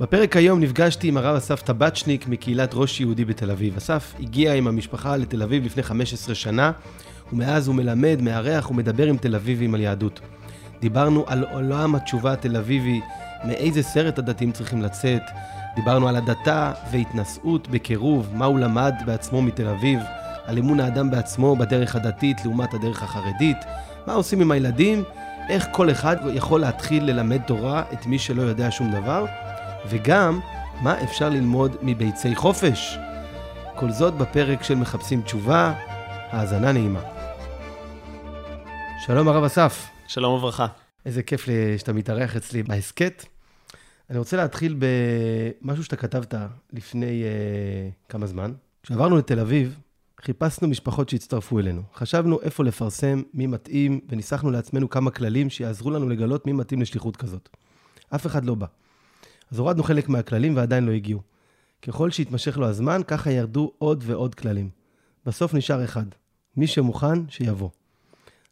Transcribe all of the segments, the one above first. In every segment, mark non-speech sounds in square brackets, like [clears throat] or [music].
בפרק היום נפגשתי עם הרב אסף טבצ'ניק מקהילת ראש יהודי בתל אביב. אסף הגיע עם המשפחה לתל אביב לפני 15 שנה, ומאז הוא מלמד, מארח ומדבר עם תל אביבים על יהדות. דיברנו על עולם התשובה התל אביבי, מאיזה סרט הדתיים צריכים לצאת, דיברנו על הדתה והתנשאות בקירוב, מה הוא למד בעצמו מתל אביב, על אמון האדם בעצמו בדרך הדתית לעומת הדרך החרדית, מה עושים עם הילדים, איך כל אחד יכול להתחיל ללמד תורה את מי שלא יודע שום דבר, וגם מה אפשר ללמוד מביצי חופש. כל זאת בפרק של מחפשים תשובה, האזנה נעימה. שלום הרב אסף. שלום וברכה. איזה כיף שאתה מתארח אצלי בהסכת. אני רוצה להתחיל במשהו שאתה כתבת לפני uh, כמה זמן. כשעברנו לתל אביב, חיפשנו משפחות שהצטרפו אלינו. חשבנו איפה לפרסם, מי מתאים, וניסחנו לעצמנו כמה כללים שיעזרו לנו לגלות מי מתאים לשליחות כזאת. אף אחד לא בא. אז הורדנו חלק מהכללים ועדיין לא הגיעו. ככל שהתמשך לו הזמן, ככה ירדו עוד ועוד כללים. בסוף נשאר אחד, מי שמוכן, שיבוא.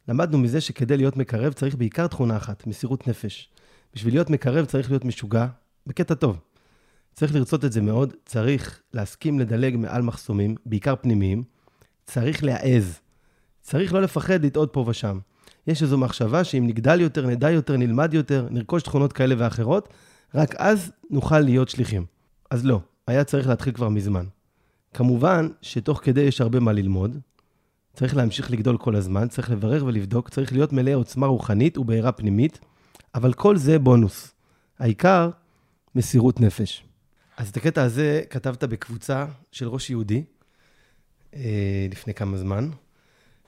למדנו מזה שכדי להיות מקרב צריך בעיקר תכונה אחת, מסירות נפש. בשביל להיות מקרב צריך להיות משוגע, בקטע טוב. צריך לרצות את זה מאוד, צריך להסכים לדלג מעל מחסומים, בעיקר פנימיים. צריך להעז. צריך לא לפחד לטעות פה ושם. יש איזו מחשבה שאם נגדל יותר, נדע יותר, נלמד יותר, נרכוש תכונות כאלה ואחרות, רק אז נוכל להיות שליחים. אז לא, היה צריך להתחיל כבר מזמן. כמובן שתוך כדי יש הרבה מה ללמוד, צריך להמשיך לגדול כל הזמן, צריך לברר ולבדוק, צריך להיות מלא עוצמה רוחנית ובעירה פנימית, אבל כל זה בונוס. העיקר, מסירות נפש. אז את הקטע הזה כתבת בקבוצה של ראש יהודי אה, לפני כמה זמן,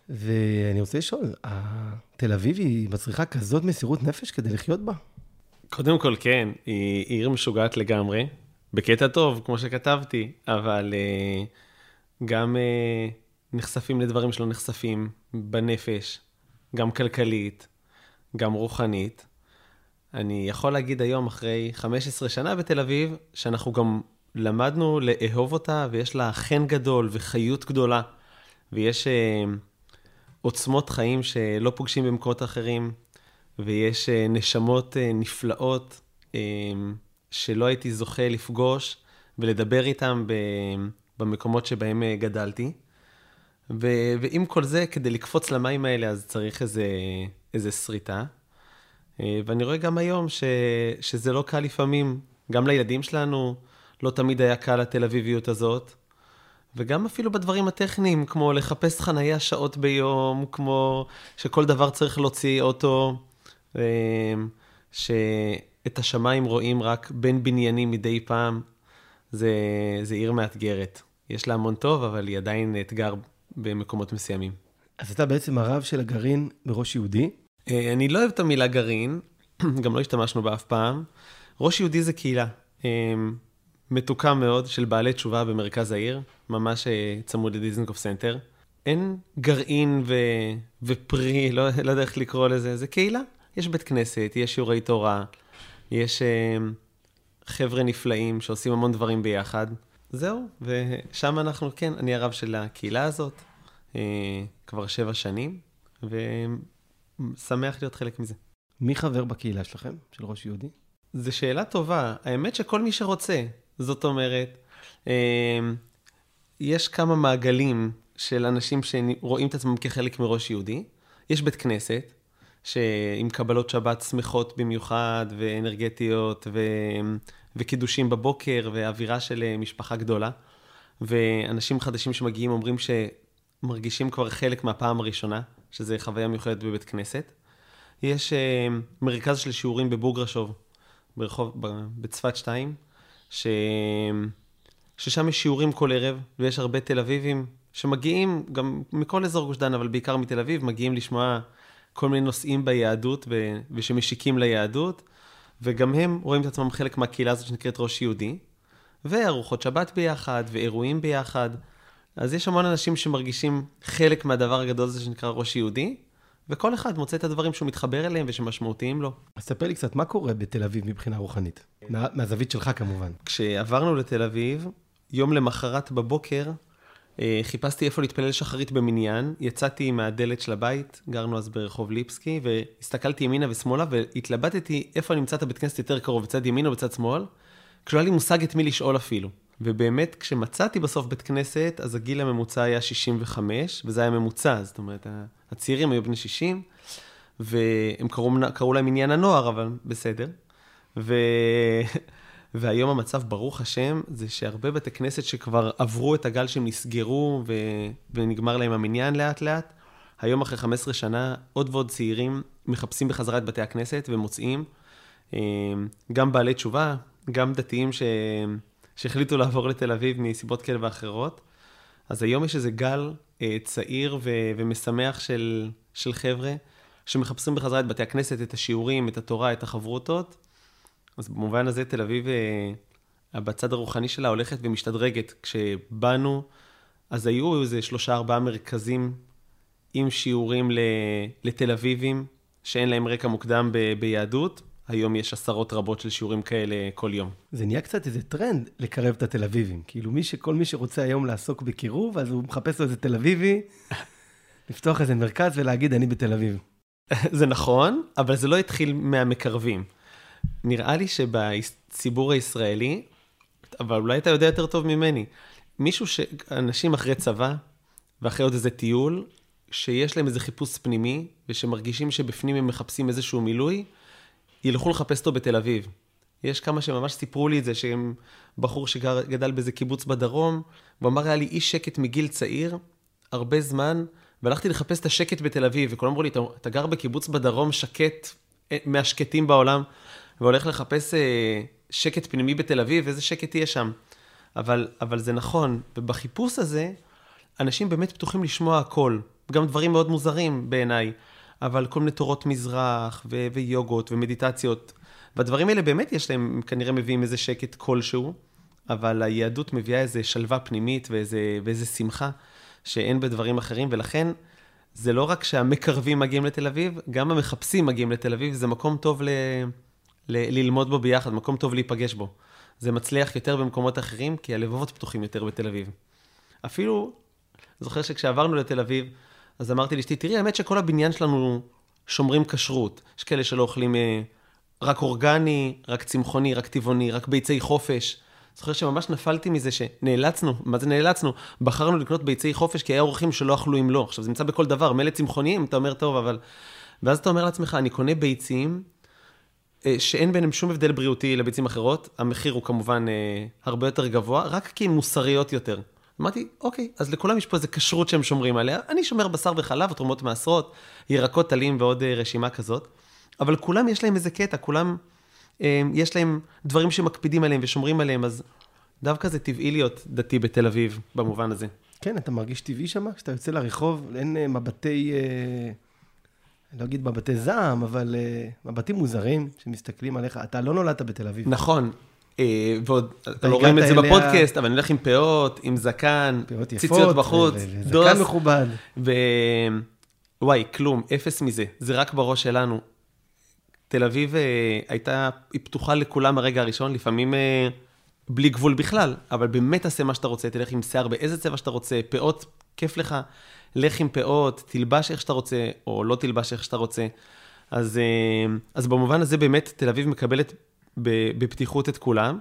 ואני רוצה לשאול, התל אביב היא מצריכה כזאת מסירות נפש כדי לחיות בה? קודם כל, כן, היא עיר משוגעת לגמרי, בקטע טוב, כמו שכתבתי, אבל uh, גם uh, נחשפים לדברים שלא נחשפים בנפש, גם כלכלית, גם רוחנית. אני יכול להגיד היום, אחרי 15 שנה בתל אביב, שאנחנו גם למדנו לאהוב אותה, ויש לה חן גדול וחיות גדולה, ויש uh, עוצמות חיים שלא פוגשים במקומות אחרים. ויש אה, נשמות אה, נפלאות אה, שלא הייתי זוכה לפגוש ולדבר איתם במקומות שבהם גדלתי. ו- ועם כל זה, כדי לקפוץ למים האלה, אז צריך איזה, איזה שריטה. ואני רואה גם היום ש- שזה לא קל לפעמים, גם לילדים שלנו לא תמיד היה קל התל אביביות הזאת. וגם אפילו בדברים הטכניים, כמו לחפש חנייה שעות ביום, כמו שכל דבר צריך להוציא אוטו. אמ, שאת השמיים רואים רק בין בניינים מדי פעם, זה, זה עיר מאתגרת. יש לה המון טוב, אבל היא עדיין אתגר במקומות מסוימים. אז אתה בעצם הרב של הגרעין בראש יהודי? אה, אני לא אוהב את המילה גרעין, [clears throat] גם לא השתמשנו בה אף פעם. ראש יהודי זה קהילה. אמ, מתוקה מאוד של בעלי תשובה במרכז העיר, ממש אה, צמוד לדיזנגוף סנטר. אין גרעין ו... ופרי, לא, לא יודע איך לקרוא לזה, זה קהילה. יש בית כנסת, יש שיעורי תורה, יש אה, חבר'ה נפלאים שעושים המון דברים ביחד. זהו, ושם אנחנו, כן, אני הרב של הקהילה הזאת uh, כבר שבע שנים, ושמח להיות חלק מזה. מי חבר בקהילה שלכם, של ראש יהודי? זו שאלה טובה. האמת שכל מי שרוצה. זאת אומרת, uh, יש כמה מעגלים של אנשים שרואים את עצמם כחלק מראש יהודי. יש בית כנסת, שעם קבלות שבת שמחות במיוחד, ואנרגטיות, ו... וקידושים בבוקר, ואווירה של אה, משפחה גדולה. ואנשים חדשים שמגיעים אומרים שמרגישים כבר חלק מהפעם הראשונה, שזה חוויה מיוחדת בבית כנסת. יש uh, מרכז של שיעורים בבוגרשוב, ברחוב, בצפת 2, ש... ששם יש שיעורים כל ערב, ויש הרבה תל אביבים שמגיעים, גם מכל אזור גוש דן, אבל בעיקר מתל אביב, מגיעים לשמוע כל מיני נושאים ביהדות ושמשיקים ליהדות, וגם הם רואים את עצמם חלק מהקהילה הזאת שנקראת ראש יהודי, וארוחות שבת ביחד, ואירועים ביחד. אז יש המון אנשים שמרגישים חלק מהדבר הגדול הזה שנקרא ראש יהודי, וכל אחד מוצא את הדברים שהוא מתחבר אליהם ושמשמעותיים לו. אז ספר לי קצת, מה קורה בתל אביב מבחינה רוחנית? מה, מהזווית שלך כמובן. כשעברנו לתל אביב, יום למחרת בבוקר, חיפשתי איפה להתפלל שחרית במניין, יצאתי מהדלת של הבית, גרנו אז ברחוב ליפסקי, והסתכלתי ימינה ושמאלה, והתלבטתי איפה אני אמצא את הבית כנסת יותר קרוב, בצד ימין או בצד שמאל, כשלא היה לי מושג את מי לשאול אפילו. ובאמת, כשמצאתי בסוף בית כנסת, אז הגיל הממוצע היה 65, וזה היה ממוצע, זאת אומרת, הצעירים היו בני 60, והם קראו, קראו להם עניין הנוער, אבל בסדר. ו... והיום המצב, ברוך השם, זה שהרבה בתי כנסת שכבר עברו את הגל שהם נסגרו ו... ונגמר להם המניין לאט-לאט, היום אחרי 15 שנה, עוד ועוד צעירים מחפשים בחזרה את בתי הכנסת ומוצאים, אה, גם בעלי תשובה, גם דתיים ש... שהחליטו לעבור לתל אביב מסיבות כאלה ואחרות. אז היום יש איזה גל אה, צעיר ו... ומשמח של, של חבר'ה שמחפשים בחזרה את בתי הכנסת, את השיעורים, את התורה, את החברותות. אז במובן הזה תל אביב, אה, בצד הרוחני שלה הולכת ומשתדרגת. כשבאנו, אז היו איזה שלושה ארבעה מרכזים עם שיעורים לתל אביבים, שאין להם רקע מוקדם ב, ביהדות. היום יש עשרות רבות של שיעורים כאלה כל יום. זה נהיה קצת איזה טרנד לקרב את התל אביבים. כאילו, מי ש... כל מי שרוצה היום לעסוק בקירוב, אז הוא מחפש לו איזה תל אביבי, [laughs] לפתוח איזה מרכז ולהגיד, אני בתל אביב. זה נכון, אבל זה לא התחיל מהמקרבים. נראה לי שבציבור הישראלי, אבל אולי אתה יודע יותר טוב ממני, מישהו ש... אנשים אחרי צבא, ואחרי עוד איזה טיול, שיש להם איזה חיפוש פנימי, ושמרגישים שבפנים הם מחפשים איזשהו מילוי, ילכו לחפש אותו בתל אביב. יש כמה שממש סיפרו לי את זה, שהם בחור שגדל באיזה קיבוץ בדרום, והוא אמר, היה לי אי שקט מגיל צעיר, הרבה זמן, והלכתי לחפש את השקט בתל אביב, וכולם אמרו לי, אתה, אתה גר בקיבוץ בדרום שקט, אה, מהשקטים בעולם, והולך לחפש אה, שקט פנימי בתל אביב, איזה שקט יהיה שם. אבל, אבל זה נכון, ובחיפוש הזה, אנשים באמת פתוחים לשמוע הכל. גם דברים מאוד מוזרים בעיניי, אבל כל מיני תורות מזרח, ו- ויוגות, ומדיטציות. והדברים האלה באמת יש להם, כנראה מביאים איזה שקט כלשהו, אבל היהדות מביאה איזה שלווה פנימית ואיזה, ואיזה שמחה שאין בדברים אחרים, ולכן זה לא רק שהמקרבים מגיעים לתל אביב, גם המחפשים מגיעים לתל אביב, זה מקום טוב ל... ללמוד בו ביחד, מקום טוב להיפגש בו. זה מצליח יותר במקומות אחרים, כי הלבבות פתוחים יותר בתל אביב. אפילו, זוכר שכשעברנו לתל אביב, אז אמרתי לאשתי, תראי, האמת שכל הבניין שלנו שומרים כשרות. יש כאלה שלא אוכלים אה, רק אורגני, רק צמחוני, רק טבעוני, רק ביצי חופש. זוכר שממש נפלתי מזה שנאלצנו, מה זה נאלצנו? בחרנו לקנות ביצי חופש כי היה אורחים שלא אכלו אם לא. עכשיו, זה נמצא בכל דבר, מלא צמחוניים, אתה אומר, טוב, אבל... ואז אתה אומר לעצמך, אני קונה ביצים שאין ביניהם שום הבדל בריאותי לביצים אחרות, המחיר הוא כמובן אה, הרבה יותר גבוה, רק כי הן מוסריות יותר. אמרתי, אוקיי, אז לכולם יש פה איזה כשרות שהם שומרים עליה. אני שומר בשר וחלב, תרומות מעשרות, ירקות טלים ועוד אה, רשימה כזאת. אבל כולם יש להם איזה קטע, כולם, אה, יש להם דברים שמקפידים עליהם ושומרים עליהם, אז דווקא זה טבעי להיות דתי בתל אביב, במובן הזה. כן, אתה מרגיש טבעי שם? כשאתה יוצא לרחוב, אין אה, מבטי, אני לא אגיד מבטי זעם, אבל מבטים מוזרים שמסתכלים עליך. אתה לא נולדת בתל אביב. נכון, אה, ועוד, לא רואים את זה בפודקאסט, אבל אני הולך עם פאות, עם זקן, ציציות בחוץ, דוס. זקן מכובד. וואי, כלום, אפס מזה, זה רק בראש שלנו. תל אביב אה, הייתה, היא פתוחה לכולם הרגע הראשון, לפעמים אה, בלי גבול בכלל, אבל באמת תעשה מה שאתה רוצה, תלך עם שיער באיזה צבע שאתה רוצה, פאות, כיף לך, לך עם פאות, תלבש איך שאתה רוצה, או לא תלבש איך שאתה רוצה. אז, אז במובן הזה באמת תל אביב מקבלת בפתיחות את כולם.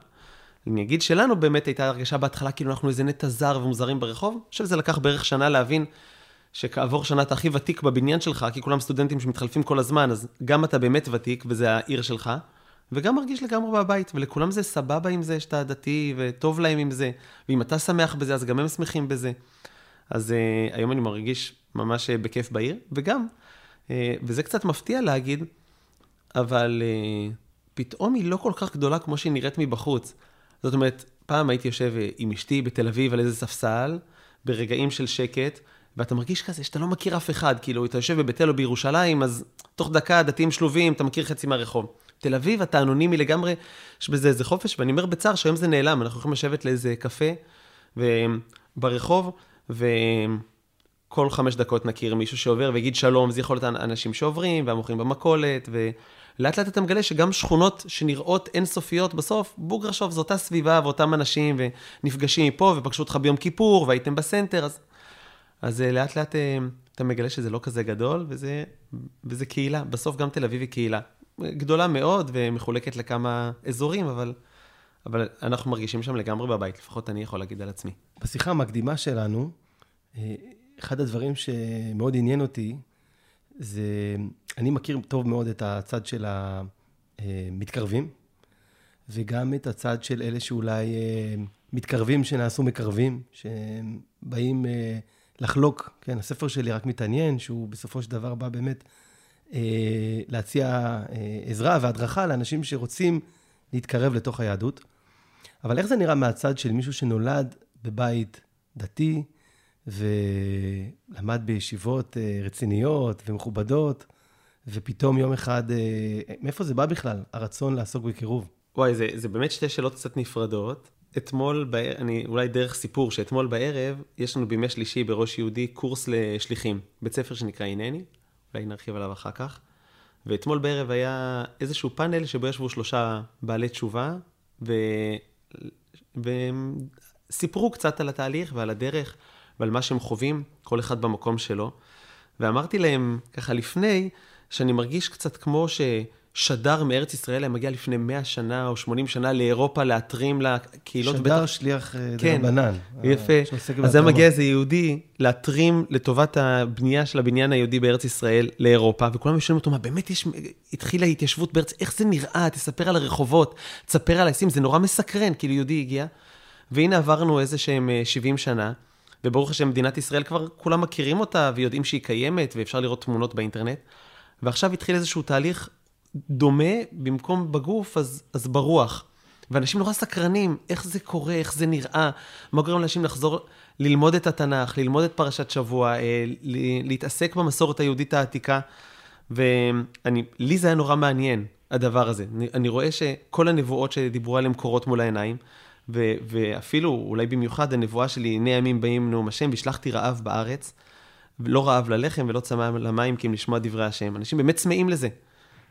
אני אגיד שלנו באמת הייתה הרגשה בהתחלה כאילו אנחנו איזה נטע זר ומוזרים ברחוב. אני חושב שזה לקח בערך שנה להבין שכעבור שנה אתה הכי ותיק בבניין שלך, כי כולם סטודנטים שמתחלפים כל הזמן, אז גם אתה באמת ותיק וזה העיר שלך, וגם מרגיש לגמרי בבית, ולכולם זה סבבה עם זה שאתה דתי וטוב להם עם זה, ואם אתה שמח בזה אז גם הם שמחים בזה. אז uh, היום אני מרגיש ממש uh, בכיף בעיר, וגם, uh, וזה קצת מפתיע להגיד, אבל uh, פתאום היא לא כל כך גדולה כמו שהיא נראית מבחוץ. זאת אומרת, פעם הייתי יושב עם אשתי בתל אביב על איזה ספסל, ברגעים של שקט, ואתה מרגיש כזה שאתה לא מכיר אף אחד, כאילו, אתה יושב בבית אל או בירושלים, אז תוך דקה דתיים שלובים, אתה מכיר חצי מהרחוב. תל אביב, אתה אנונימי לגמרי, יש בזה איזה חופש, ואני אומר בצער שהיום זה נעלם, אנחנו יכולים לשבת לאיזה קפה ברחוב, וכל חמש דקות נכיר מישהו שעובר ויגיד שלום, זה יכול להיות אנשים שעוברים, והמוכרים במכולת, ו... לאט אתה מגלה שגם שכונות שנראות אינסופיות בסוף, בוגרשוב זו אותה סביבה ואותם אנשים, ונפגשים מפה ופגשו אותך ביום כיפור, והייתם בסנטר, אז, אז אה, לאט לאט אה, אתה מגלה שזה לא כזה גדול, וזה, וזה קהילה. בסוף גם תל אביב היא קהילה. גדולה מאוד ומחולקת לכמה אזורים, אבל, אבל אנחנו מרגישים שם לגמרי בבית, לפחות אני יכול להגיד על עצמי. בשיחה המקדימה שלנו, אה, אחד הדברים שמאוד עניין אותי, זה, אני מכיר טוב מאוד את הצד של המתקרבים, וגם את הצד של אלה שאולי אה, מתקרבים שנעשו מקרבים, שבאים אה, לחלוק, כן, הספר שלי רק מתעניין, שהוא בסופו של דבר בא באמת להציע עזרה והדרכה לאנשים שרוצים להתקרב לתוך היהדות. אבל איך זה נראה מהצד של מישהו שנולד בבית דתי ולמד בישיבות אה, רציניות ומכובדות, ופתאום יום אחד, אה, מאיפה זה בא בכלל, הרצון לעסוק בקירוב? וואי, זה, זה באמת שתי שאלות קצת נפרדות. אתמול, בערב, אני אולי דרך סיפור, שאתמול בערב, יש לנו בימי שלישי בראש יהודי קורס לשליחים, בית ספר שנקרא הנני, אולי נרחיב עליו אחר כך. ואתמול בערב היה איזשהו פאנל שבו ישבו שלושה בעלי תשובה, ו... והם סיפרו קצת על התהליך ועל הדרך ועל מה שהם חווים, כל אחד במקום שלו. ואמרתי להם, ככה לפני, שאני מרגיש קצת כמו ששדר מארץ ישראל היה מגיע לפני 100 שנה או 80 שנה לאירופה להתרים לקהילות. שדר בטח... שליח אה, כן, דרבנן. יפה. אז זה מגיע איזה יהודי להתרים לטובת הבנייה של הבניין היהודי בארץ ישראל לאירופה, וכולם שואלים אותו, מה באמת יש, התחילה התיישבות בארץ, איך זה נראה? תספר על הרחובות, תספר על העשים, זה נורא מסקרן, כאילו יהודי הגיע. והנה עברנו איזה שהם 70 אה, שנה. וברוך השם, מדינת ישראל כבר כולם מכירים אותה ויודעים שהיא קיימת, ואפשר לראות תמונות באינטרנט. ועכשיו התחיל איזשהו תהליך דומה, במקום בגוף, אז, אז ברוח. ואנשים נורא סקרנים, איך זה קורה, איך זה נראה, מה גורם לאנשים לחזור ללמוד את התנ"ך, ללמוד את פרשת שבוע, אה, להתעסק במסורת היהודית העתיקה. ולי זה היה נורא מעניין, הדבר הזה. אני, אני רואה שכל הנבואות שדיברו עליהן קורות מול העיניים. ו- ואפילו, אולי במיוחד, הנבואה שלי, הנה ימים באים נאום השם, והשלכתי רעב בארץ, לא רעב ללחם ולא צמא למים, כי אם לשמוע דברי השם. אנשים באמת צמאים לזה.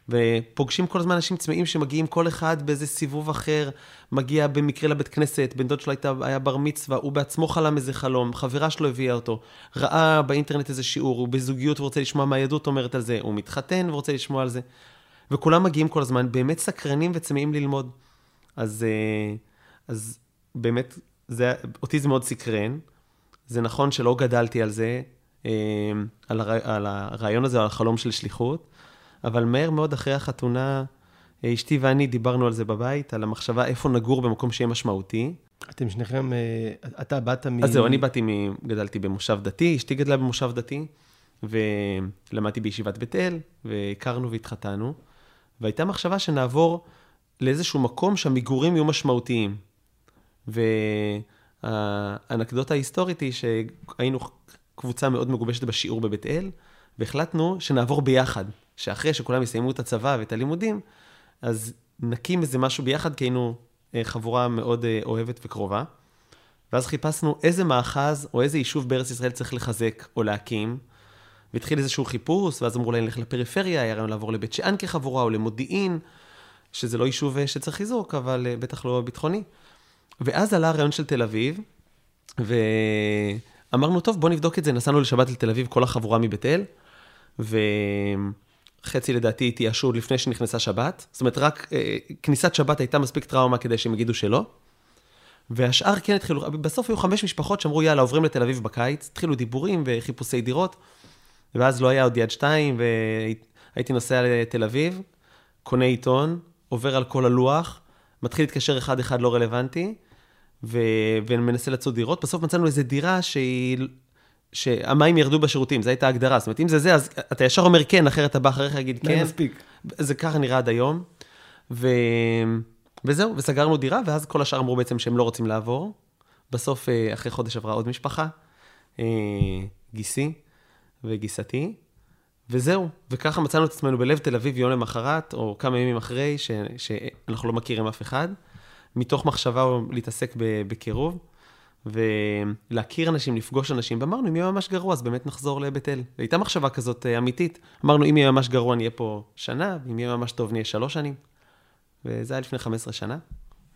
ופוגשים כל הזמן אנשים צמאים שמגיעים כל אחד באיזה סיבוב אחר, מגיע במקרה לבית כנסת, בן דוד שלו הייתה, היה בר מצווה, הוא בעצמו חלם איזה חלום, חברה שלו הביאה אותו, ראה באינטרנט איזה שיעור, הוא בזוגיות ורוצה לשמוע מה היהדות אומרת על זה, הוא מתחתן ורוצה לשמוע על זה. וכולם מגיעים כל הזמן, באמת סקרנים וצמאים ללמוד. אז... Uh, אז באמת, זה, אותי זה מאוד סקרן. זה נכון שלא גדלתי על זה, אה, על, הר, על הרעיון הזה, על החלום של שליחות, אבל מהר מאוד אחרי החתונה, אשתי ואני דיברנו על זה בבית, על המחשבה איפה נגור במקום שיהיה משמעותי. אתם שניכם, אה, אתה באת מ... אז זהו, אני באתי מ... גדלתי במושב דתי, אשתי גדלה במושב דתי, ולמדתי בישיבת בית אל, והכרנו והתחתנו, והייתה מחשבה שנעבור לאיזשהו מקום שהמגורים יהיו משמעותיים. והאנקדוטה ההיסטורית היא שהיינו קבוצה מאוד מגובשת בשיעור בבית אל, והחלטנו שנעבור ביחד, שאחרי שכולם יסיימו את הצבא ואת הלימודים, אז נקים איזה משהו ביחד, כי היינו אה, חבורה מאוד אה, אוהבת וקרובה. ואז חיפשנו איזה מאחז או איזה יישוב בארץ ישראל צריך לחזק או להקים. והתחיל איזשהו חיפוש, ואז אמרו להם ללכת לפריפריה, היה רעיון לעבור לבית שאן כחבורה או למודיעין, שזה לא יישוב אה, שצריך חיזוק, אבל בטח לא ביטחוני. ואז עלה הרעיון של תל אביב, ואמרנו, טוב, בוא נבדוק את זה. נסענו לשבת לתל אביב, כל החבורה מבית אל, וחצי לדעתי התייאשו לפני שנכנסה שבת. זאת אומרת, רק אה, כניסת שבת הייתה מספיק טראומה כדי שהם יגידו שלא. והשאר כן התחילו, בסוף היו חמש משפחות שאמרו, יאללה, עוברים לתל אביב בקיץ. התחילו דיבורים וחיפושי דירות, ואז לא היה עוד יד שתיים, והייתי נוסע לתל אביב, קונה עיתון, עובר על כל הלוח, מתחיל להתקשר אחד-אחד לא רלוונטי, ו... ומנסה לצוד דירות. בסוף מצאנו איזו דירה שהיא... שהמים ירדו בשירותים, זו הייתה ההגדרה. זאת אומרת, אם זה זה, אז אתה ישר אומר כן, אחרת אתה בא אחריך להגיד כן. זה מספיק. זה ככה נראה עד היום. ו... וזהו, וסגרנו דירה, ואז כל השאר אמרו בעצם שהם לא רוצים לעבור. בסוף, אה, אחרי חודש עברה עוד משפחה, אה, גיסי וגיסתי, וזהו. וככה מצאנו את עצמנו בלב תל אביב יום למחרת, או כמה ימים אחרי, ש... שאנחנו לא מכירים אף אחד. מתוך מחשבה להתעסק בקירוב, ולהכיר אנשים, לפגוש אנשים, ואמרנו, אם יהיה ממש גרוע, אז באמת נחזור לבית אל. הייתה מחשבה כזאת אה, אמיתית. אמרנו, אם יהיה ממש גרוע, נהיה פה שנה, ואם יהיה ממש טוב, נהיה שלוש שנים. וזה היה לפני 15 שנה,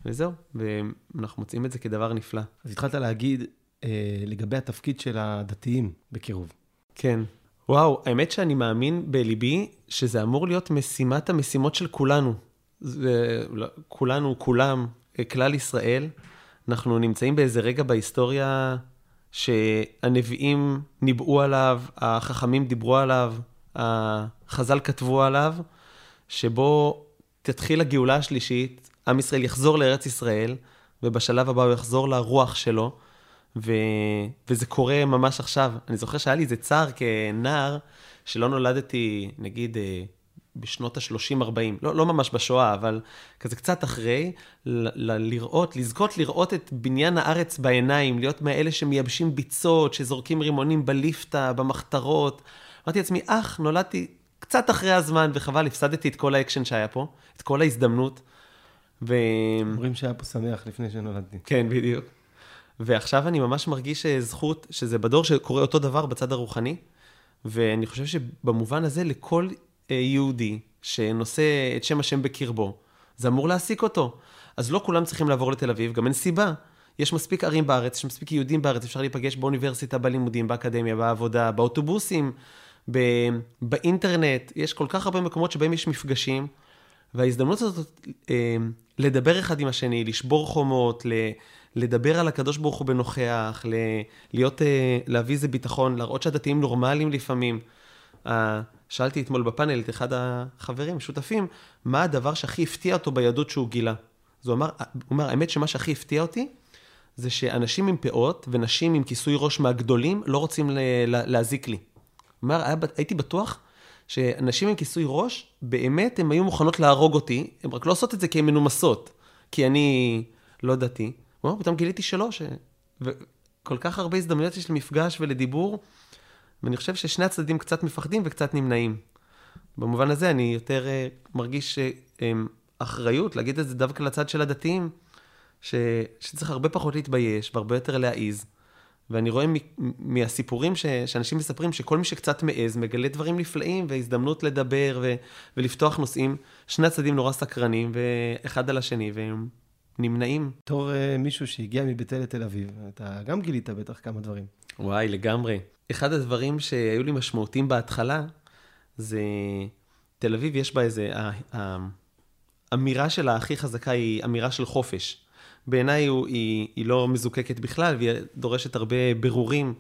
וזהו, ואנחנו מוצאים את זה כדבר נפלא. אז התחלת להגיד אה, לגבי התפקיד של הדתיים בקירוב. כן. וואו, האמת שאני מאמין בליבי שזה אמור להיות משימת המשימות של כולנו. זה, לא, כולנו, כולם, כלל ישראל, אנחנו נמצאים באיזה רגע בהיסטוריה שהנביאים ניבאו עליו, החכמים דיברו עליו, החז"ל כתבו עליו, שבו תתחיל הגאולה השלישית, עם ישראל יחזור לארץ ישראל, ובשלב הבא הוא יחזור לרוח שלו, ו... וזה קורה ממש עכשיו. אני זוכר שהיה לי איזה צער כנער, שלא נולדתי, נגיד, אה, בשנות ה-30-40, לא, לא ממש בשואה, אבל כזה קצת אחרי, ל- ל- לראות, לזכות לראות את בניין הארץ בעיניים, להיות מאלה שמייבשים ביצות, שזורקים רימונים בליפתא, במחתרות. אמרתי לעצמי, אך, נולדתי קצת אחרי הזמן, וחבל, הפסדתי את כל האקשן שהיה פה, את כל ההזדמנות. ו... אומרים שהיה פה שמח לפני שנולדתי. כן, בדיוק. ועכשיו אני ממש מרגיש זכות, שזה בדור שקורה אותו דבר בצד הרוחני, ואני חושב שבמובן הזה לכל אה, יהודי שנושא את שם השם בקרבו, זה אמור להעסיק אותו. אז לא כולם צריכים לעבור לתל אביב, גם אין סיבה. יש מספיק ערים בארץ, יש מספיק יהודים בארץ, אפשר להיפגש באוניברסיטה, בלימודים, באקדמיה, בעבודה, באוטובוסים, ב... באינטרנט. יש כל כך הרבה מקומות שבהם יש מפגשים, וההזדמנות הזאת אה, לדבר אחד עם השני, לשבור חומות, ל... לדבר על הקדוש ברוך הוא בנוכח, ל... להיות, אה, להביא איזה ביטחון, להראות שהדתיים נורמליים לפעמים. אה, שאלתי אתמול בפאנל את אחד החברים, שותפים, מה הדבר שהכי הפתיע אותו ביהדות שהוא גילה. אז הוא אמר, הוא אמר, האמת שמה שהכי הפתיע אותי, זה שאנשים עם פאות ונשים עם כיסוי ראש מהגדולים לא רוצים להזיק לי. אומר, הייתי בטוח שאנשים עם כיסוי ראש, באמת הן היו מוכנות להרוג אותי, הן רק לא עושות את זה כי הן מנומסות, כי אני לא דתי. אומר, פתאום גיליתי שלא, ש... וכל כך הרבה הזדמנויות יש למפגש ולדיבור. ואני חושב ששני הצדדים קצת מפחדים וקצת נמנעים. במובן הזה אני יותר uh, מרגיש uh, אחריות להגיד את זה דווקא לצד של הדתיים, ש, שצריך הרבה פחות להתבייש והרבה יותר להעיז. ואני רואה מ, מהסיפורים ש, שאנשים מספרים שכל מי שקצת מעז מגלה דברים נפלאים והזדמנות לדבר ו, ולפתוח נושאים. שני הצדדים נורא סקרנים ואחד על השני והם נמנעים. בתור uh, מישהו שהגיע מבית אל לתל אביב, אתה גם גילית בטח כמה דברים. וואי, לגמרי. אחד הדברים שהיו לי משמעותיים בהתחלה, זה תל אביב יש בה איזה, האמירה שלה הכי חזקה היא אמירה של חופש. בעיניי היא, היא לא מזוקקת בכלל, והיא דורשת הרבה ברורים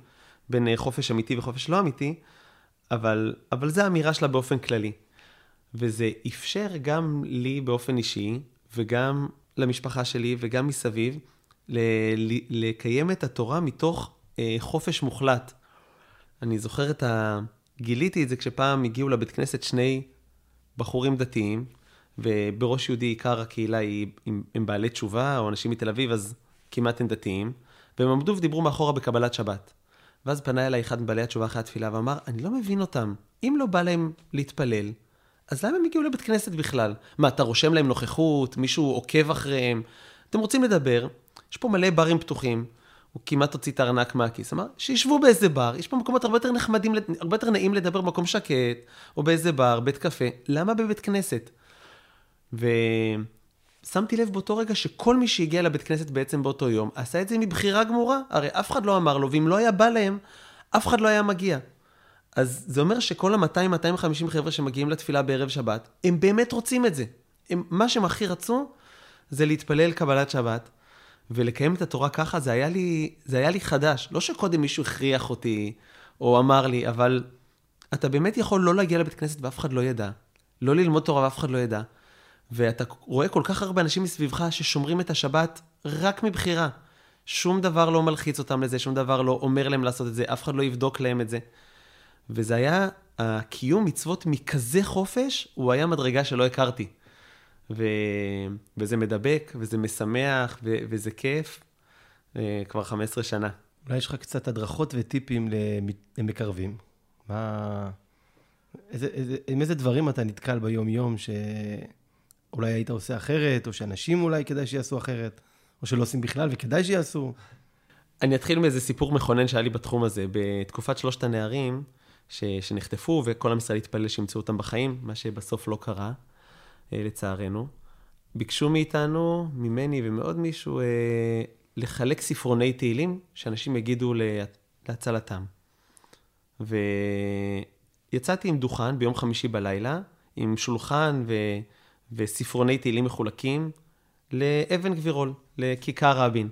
בין חופש אמיתי וחופש לא אמיתי, אבל, אבל זו האמירה שלה באופן כללי. וזה אפשר גם לי באופן אישי, וגם למשפחה שלי, וגם מסביב, לקיים את התורה מתוך אה, חופש מוחלט. אני זוכר את ה... גיליתי את זה כשפעם הגיעו לבית כנסת שני בחורים דתיים, ובראש יהודי עיקר הקהילה היא, הם בעלי תשובה, או אנשים מתל אביב, אז כמעט הם דתיים, והם עמדו ודיברו מאחורה בקבלת שבת. ואז פנה אליי אחד מבעלי התשובה אחרי התפילה ואמר, אני לא מבין אותם, אם לא בא להם להתפלל, אז למה הם הגיעו לבית כנסת בכלל? מה, אתה רושם להם נוכחות, מישהו עוקב אחריהם? אתם רוצים לדבר, יש פה מלא ברים פתוחים, הוא כמעט הוציא את הארנק מהכיס, אמר, שישבו באיזה בר, יש פה מקומות הרבה יותר נחמדים, הרבה יותר נעים לדבר במקום שקט, או באיזה בר, בית קפה, למה בבית כנסת? ושמתי לב באותו רגע שכל מי שהגיע לבית כנסת בעצם באותו יום, עשה את זה מבחירה גמורה, הרי אף אחד לא אמר לו, ואם לא היה בא להם, אף אחד לא היה מגיע. אז זה אומר שכל ה-200-250 חבר'ה שמגיעים לתפילה בערב שבת, הם באמת רוצים את זה. הם, מה שהם הכי רצו, זה להתפלל קבלת שבת. ולקיים את התורה ככה, זה היה לי, זה היה לי חדש. לא שקודם מישהו הכריח אותי, או אמר לי, אבל אתה באמת יכול לא להגיע לבית כנסת ואף אחד לא ידע. לא ללמוד תורה ואף אחד לא ידע. ואתה רואה כל כך הרבה אנשים מסביבך ששומרים את השבת רק מבחירה. שום דבר לא מלחיץ אותם לזה, שום דבר לא אומר להם לעשות את זה, אף אחד לא יבדוק להם את זה. וזה היה, הקיום מצוות מכזה חופש, הוא היה מדרגה שלא הכרתי. ו... וזה מדבק, וזה משמח, ו... וזה כיף, אה, כבר 15 שנה. אולי יש לך קצת הדרכות וטיפים למקרבים. מה... איזה, איזה, עם איזה דברים אתה נתקל ביום-יום שאולי היית עושה אחרת, או שאנשים אולי כדאי שיעשו אחרת, או שלא עושים בכלל וכדאי שיעשו? אני אתחיל מאיזה סיפור מכונן שהיה לי בתחום הזה. בתקופת שלושת הנערים, ש... שנחטפו, וכל עם ישראל התפלל שימצאו אותם בחיים, מה שבסוף לא קרה. אה, לצערנו. ביקשו מאיתנו, ממני ומעוד מישהו, אה, לחלק ספרוני תהילים שאנשים יגידו להצלתם. ויצאתי עם דוכן ביום חמישי בלילה, עם שולחן ו... וספרוני תהילים מחולקים לאבן גבירול, לכיכר רבין.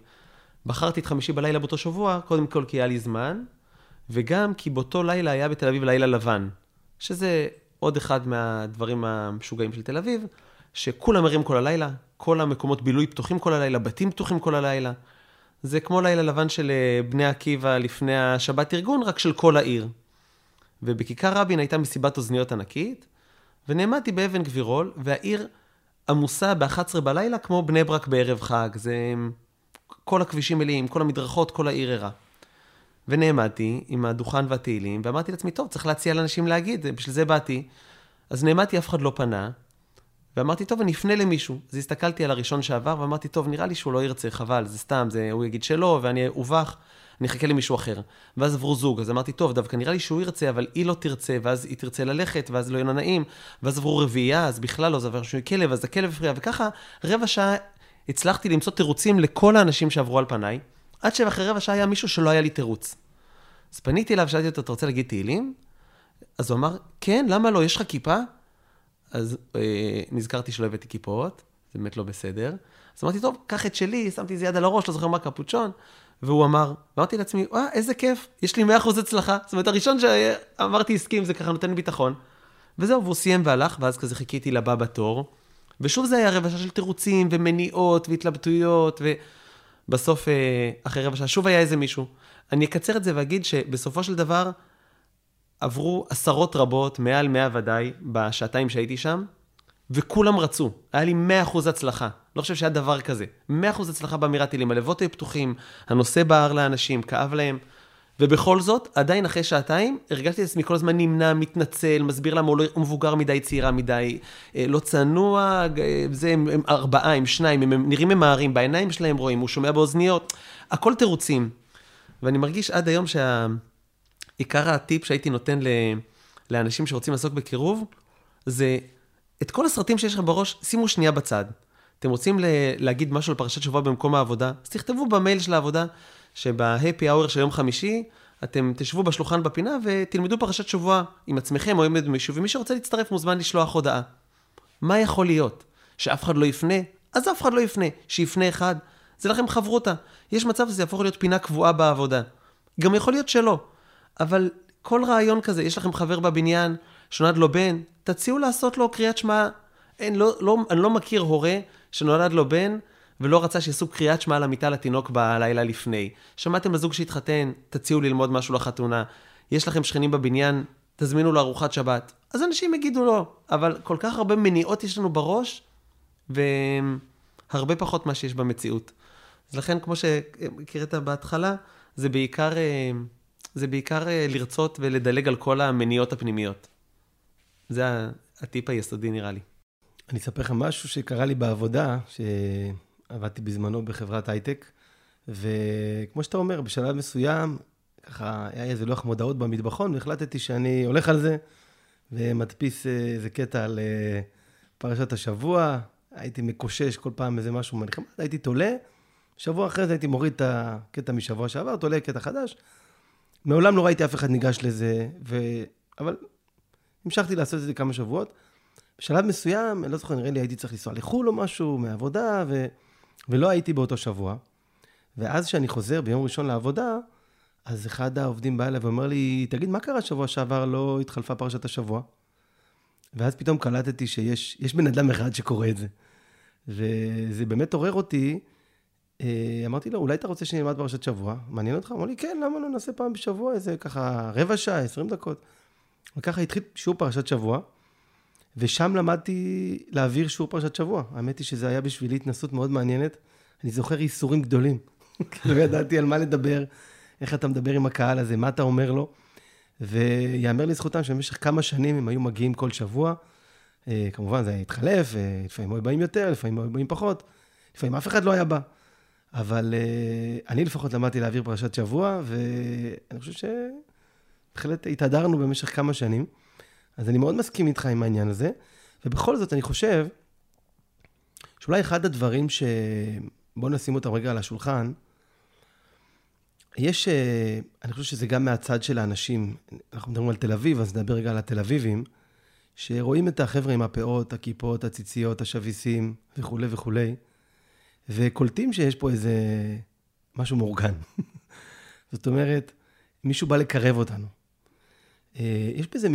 בחרתי את חמישי בלילה באותו שבוע, קודם כל כי היה לי זמן, וגם כי באותו לילה היה בתל אביב לילה לבן, שזה עוד אחד מהדברים המשוגעים של תל אביב, שכולם ערים כל הלילה, כל המקומות בילוי פתוחים כל הלילה, בתים פתוחים כל הלילה. זה כמו לילה לבן של אה, בני עקיבא לפני השבת ארגון, רק של כל העיר. ובכיכר רבין הייתה מסיבת אוזניות ענקית, ונעמדתי באבן גבירול, והעיר עמוסה ב-11 בלילה כמו בני ברק בערב חג. זה כל הכבישים מלאים, כל המדרכות, כל העיר ערה. ונעמדתי עם הדוכן והתהילים, ואמרתי לעצמי, טוב, צריך להציע לאנשים להגיד, בשביל זה באתי. אז נעמדתי, אף אחד לא פנה, ואמרתי, טוב, אני אפנה למישהו. אז הסתכלתי על הראשון שעבר, ואמרתי, טוב, נראה לי שהוא לא ירצה, חבל, זה סתם, זה, הוא יגיד שלא, ואני אובך, אני אחכה למישהו אחר. ואז עברו זוג, אז אמרתי, טוב, דווקא נראה לי שהוא ירצה, אבל היא לא תרצה, ואז היא תרצה ללכת, ואז לא יהיה נעים, ואז עברו רביעייה, אז בכלל לא, זה עבר שהוא כלב, אז הכלב הפריע, וככה, רבע שעה הצלחתי למצוא תירוצים לכל האנשים שעברו על פניי, עד שאחרי רבע שעה היה מישהו שלא היה לי תירוץ. אז פניתי אליו, שאלתי אותו, אתה רוצה להגיד תהילים? אז הוא אמר, כן, למה לא, יש לך כיפה? אז אה, נזכרתי שלא הבאתי כיפות, זה באמת לא בסדר. אז אמרתי, טוב, קח את שלי, שמתי איזה יד על הראש, לא זוכר מה קפוצ'ון. והוא אמר, ואמרתי לעצמי, וואה, איזה כיף, יש לי 100% הצלחה. זאת אומרת, הראשון שאמרתי הסכים, זה ככה נותן ביטחון. וזהו, והוא סיים והלך, ואז כזה חיכיתי לבא בתור. ושוב זה היה רבע של תירוצים ומניעות והתלבטויות, ובסוף, אה, אחרי רבע שעה, שוב היה איזה מישהו. אני אקצר את זה ואגיד שבסופו של דבר, עברו עשרות רבות, מעל 100 ודאי, בשעתיים שהייתי שם, וכולם רצו. היה לי 100% הצלחה. לא חושב שהיה דבר כזה. 100% הצלחה באמירת טילים. הלבות היו פתוחים, הנושא בער לאנשים, כאב להם. ובכל זאת, עדיין אחרי שעתיים, הרגשתי את עצמי כל הזמן נמנע, מתנצל, מסביר למה הוא לא מבוגר מדי, צעירה מדי, אה, לא צנוע, זה, הם, הם ארבעה, הם שניים, הם, הם נראים ממהרים, בעיניים שלהם רואים, הוא שומע באוזניות, הכל תירוצים. ואני מרגיש עד היום שעיקר הטיפ שהייתי נותן לאנשים שרוצים לעסוק בקירוב, זה את כל הסרטים שיש לכם בראש, שימו שנייה בצד. אתם רוצים להגיד משהו על פרשת שבוע במקום העבודה, אז תכתבו במייל של העבודה, שבהפי האוור של יום חמישי, אתם תשבו בשולחן בפינה ותלמדו פרשת שבוע עם עצמכם או עם מישהו, ומי שרוצה להצטרף מוזמן לשלוח הודעה. מה יכול להיות? שאף אחד לא יפנה? אז אף אחד לא יפנה. שיפנה אחד, זה לכם חברותה. יש מצב שזה יהפוך להיות פינה קבועה בעבודה. גם יכול להיות שלא. אבל כל רעיון כזה, יש לכם חבר בבניין שנולד לו בן, תציעו לעשות לו קריאת שמע. לא, לא, אני לא מכיר הורה שנולד לו בן ולא רצה שיעשו קריאת שמע למיטה לתינוק בלילה לפני. שמעתם על זוג שהתחתן, תציעו ללמוד משהו לחתונה. יש לכם שכנים בבניין, תזמינו לו ארוחת שבת. אז אנשים יגידו לא, אבל כל כך הרבה מניעות יש לנו בראש, והרבה פחות ממה שיש במציאות. אז לכן, כמו שהקראת בהתחלה, זה בעיקר, זה בעיקר לרצות ולדלג על כל המניעות הפנימיות. זה הטיפ היסודי נראה לי. אני אספר לך משהו שקרה לי בעבודה, שעבדתי בזמנו בחברת הייטק, וכמו שאתה אומר, בשלב מסוים, ככה, היה איזה לוח מודעות במטבחון, והחלטתי שאני הולך על זה, ומדפיס איזה קטע על אה, פרשת השבוע, הייתי מקושש כל פעם איזה משהו מנחמד, הייתי תולה, שבוע אחרי זה הייתי מוריד את הקטע משבוע שעבר, תולה קטע חדש. מעולם לא ראיתי אף אחד ניגש לזה, ו... אבל המשכתי לעשות את זה כמה שבועות. בשלב מסוים, אני לא זוכר, נראה לי הייתי צריך לנסוע לחו"ל או משהו, מעבודה, ו... ולא הייתי באותו שבוע. ואז כשאני חוזר ביום ראשון לעבודה, אז אחד העובדים בא אליי ואומר לי, תגיד, מה קרה שבוע שעבר לא התחלפה פרשת השבוע? ואז פתאום קלטתי שיש בן אדם אחד שקורא את זה. וזה באמת עורר אותי. אה, אמרתי לו, אולי אתה רוצה שאני אלמד פרשת שבוע? מעניין אותך? אמר לי, כן, למה לא נעשה פעם בשבוע איזה ככה רבע שעה, עשרים דקות. וככה התחיל שיעור פרשת שבוע. ושם למדתי להעביר שיעור פרשת שבוע. האמת היא שזה היה בשבילי התנסות מאוד מעניינת. אני זוכר ייסורים גדולים. [laughs] לא ידעתי על מה לדבר, איך אתה מדבר עם הקהל הזה, מה אתה אומר לו. ויאמר לזכותם שבמשך כמה שנים הם היו מגיעים כל שבוע. אה, כמובן, זה התחלף, אה, לפעמים היו באים יותר, לפעמים היו באים פחות, לפעמים אף אחד לא היה בא. אבל אה, אני לפחות למדתי להעביר פרשת שבוע, ואני חושב שבהחלט התהדרנו במשך כמה שנים. אז אני מאוד מסכים איתך עם העניין הזה, ובכל זאת אני חושב שאולי אחד הדברים ש... בואו נשים אותם רגע על השולחן, יש, אה, אני חושב שזה גם מהצד של האנשים, אנחנו מדברים על תל אביב, אז נדבר רגע על התל אביבים, שרואים את החבר'ה עם הפאות, הכיפות, הציציות, השביסים וכולי וכולי, וקולטים שיש פה איזה משהו מאורגן. [laughs] זאת אומרת, מישהו בא לקרב אותנו. אה, יש בזה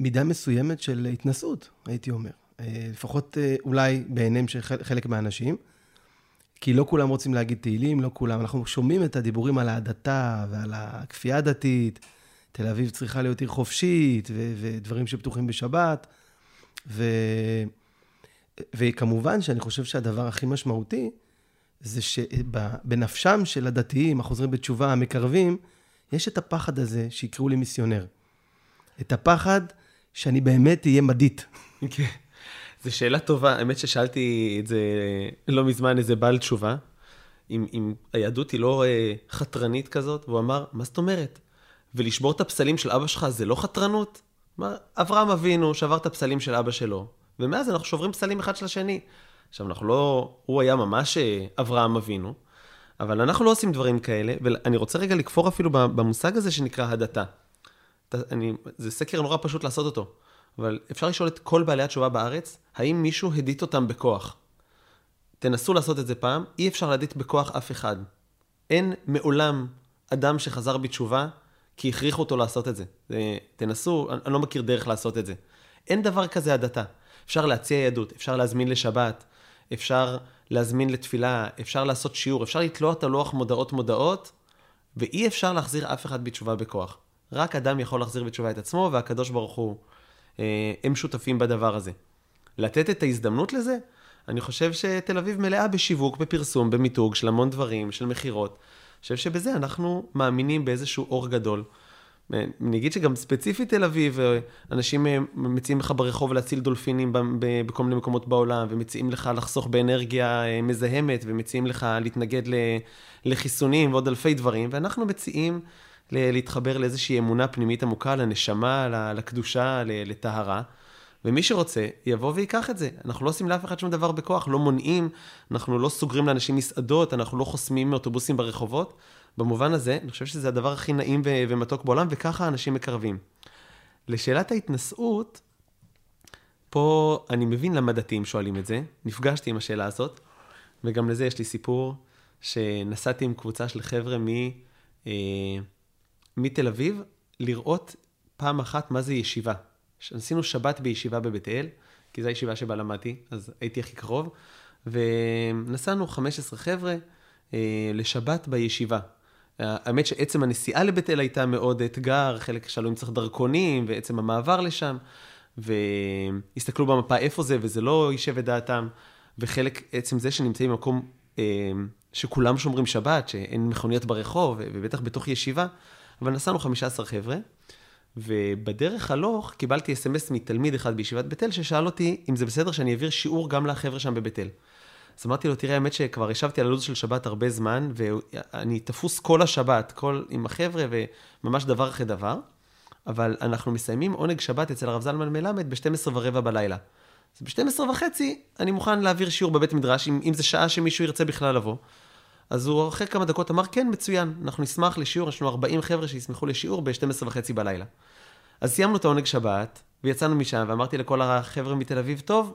מידה מסוימת של התנסות, הייתי אומר. אה, לפחות אה, אולי בעיניהם של חלק מהאנשים. כי לא כולם רוצים להגיד תהילים, לא כולם. אנחנו שומעים את הדיבורים על ההדתה ועל הכפייה הדתית. תל אביב צריכה להיות עיר חופשית, ו- ודברים שפתוחים בשבת. ו... וכמובן שאני חושב שהדבר הכי משמעותי, זה שבנפשם של הדתיים, החוזרים בתשובה, המקרבים, יש את הפחד הזה שיקראו לי מיסיונר. את הפחד שאני באמת אהיה מדיט. כן. זו שאלה טובה. האמת ששאלתי את זה לא מזמן איזה בעל תשובה, אם, אם היהדות היא לא אה, חתרנית כזאת, והוא אמר, מה זאת אומרת? ולשבור את הפסלים של אבא שלך זה לא חתרנות? מה, אברהם אבינו שבר את הפסלים של אבא שלו, ומאז אנחנו שוברים פסלים אחד של השני. עכשיו, אנחנו לא... הוא היה ממש אה, אברהם אבינו, אבל אנחנו לא עושים דברים כאלה, ואני רוצה רגע לכפור אפילו במושג הזה שנקרא הדתה. אני, זה סקר נורא פשוט לעשות אותו, אבל אפשר לשאול את כל בעלי התשובה בארץ, האם מישהו הדיט אותם בכוח? תנסו לעשות את זה פעם, אי אפשר להדיט בכוח אף אחד. אין מעולם אדם שחזר בתשובה כי הכריחו אותו לעשות את זה. תנסו, אני לא מכיר דרך לעשות את זה. אין דבר כזה הדתה. אפשר להציע יהדות, אפשר להזמין לשבת, אפשר להזמין לתפילה, אפשר לעשות שיעור, אפשר לתלוע את הלוח מודעות מודעות, ואי אפשר להחזיר אף אחד בתשובה בכוח. רק אדם יכול להחזיר בתשובה את עצמו, והקדוש ברוך הוא, אה, הם שותפים בדבר הזה. לתת את ההזדמנות לזה, אני חושב שתל אביב מלאה בשיווק, בפרסום, במיתוג של המון דברים, של מכירות. אני חושב שבזה אנחנו מאמינים באיזשהו אור גדול. אני אגיד שגם ספציפית תל אביב, אה, אנשים אה, מציעים לך ברחוב להציל דולפינים בכל מיני מקומות בעולם, ומציעים לך לחסוך באנרגיה אה, מזהמת, ומציעים לך להתנגד לחיסונים ועוד אלפי דברים, ואנחנו מציעים להתחבר לאיזושהי אמונה פנימית עמוקה, לנשמה, לקדושה, לטהרה. ומי שרוצה, יבוא ויקח את זה. אנחנו לא עושים לאף אחד שום דבר בכוח, לא מונעים, אנחנו לא סוגרים לאנשים מסעדות, אנחנו לא חוסמים מאוטובוסים ברחובות. במובן הזה, אני חושב שזה הדבר הכי נעים ומתוק בעולם, וככה אנשים מקרבים. לשאלת ההתנשאות, פה אני מבין למה דתיים שואלים את זה, נפגשתי עם השאלה הזאת, וגם לזה יש לי סיפור, שנסעתי עם קבוצה של חבר'ה מ, אה, מתל אביב, לראות פעם אחת מה זה ישיבה. עשינו שבת בישיבה בבית אל, כי זו הישיבה שבה למדתי, אז הייתי הכי קרוב, ונסענו 15 חבר'ה אה, לשבת בישיבה. האמת שעצם הנסיעה לבית אל הייתה מאוד אתגר, חלק שאלו אם צריך דרכונים, ועצם המעבר לשם, והסתכלו במפה איפה זה, וזה לא יישב את דעתם, וחלק, עצם זה שנמצאים במקום אה, שכולם שומרים שבת, שאין מכוניות ברחוב, ובטח בתוך ישיבה, אבל נסענו 15 חבר'ה, ובדרך הלוך קיבלתי אס.אם.אס מתלמיד אחד בישיבת בית אל, ששאל אותי אם זה בסדר שאני אעביר שיעור גם לחבר'ה שם בבית אל. אז אמרתי לו, תראה, האמת שכבר ישבתי על הלו"ז של שבת הרבה זמן, ואני תפוס כל השבת, כל עם החבר'ה, וממש דבר אחרי דבר, אבל אנחנו מסיימים עונג שבת אצל הרב זלמן מלמד ב-12 ורבע בלילה. אז ב-12 וחצי אני מוכן להעביר שיעור בבית מדרש, אם, אם זה שעה שמישהו ירצה בכלל לבוא. אז הוא אחרי כמה דקות אמר, כן, מצוין, אנחנו נשמח לשיעור, יש לנו 40 חבר'ה שישמחו לשיעור ב-12 וחצי בלילה. אז סיימנו את העונג שבת, ויצאנו משם, ואמרתי לכל החבר'ה מתל אביב, טוב,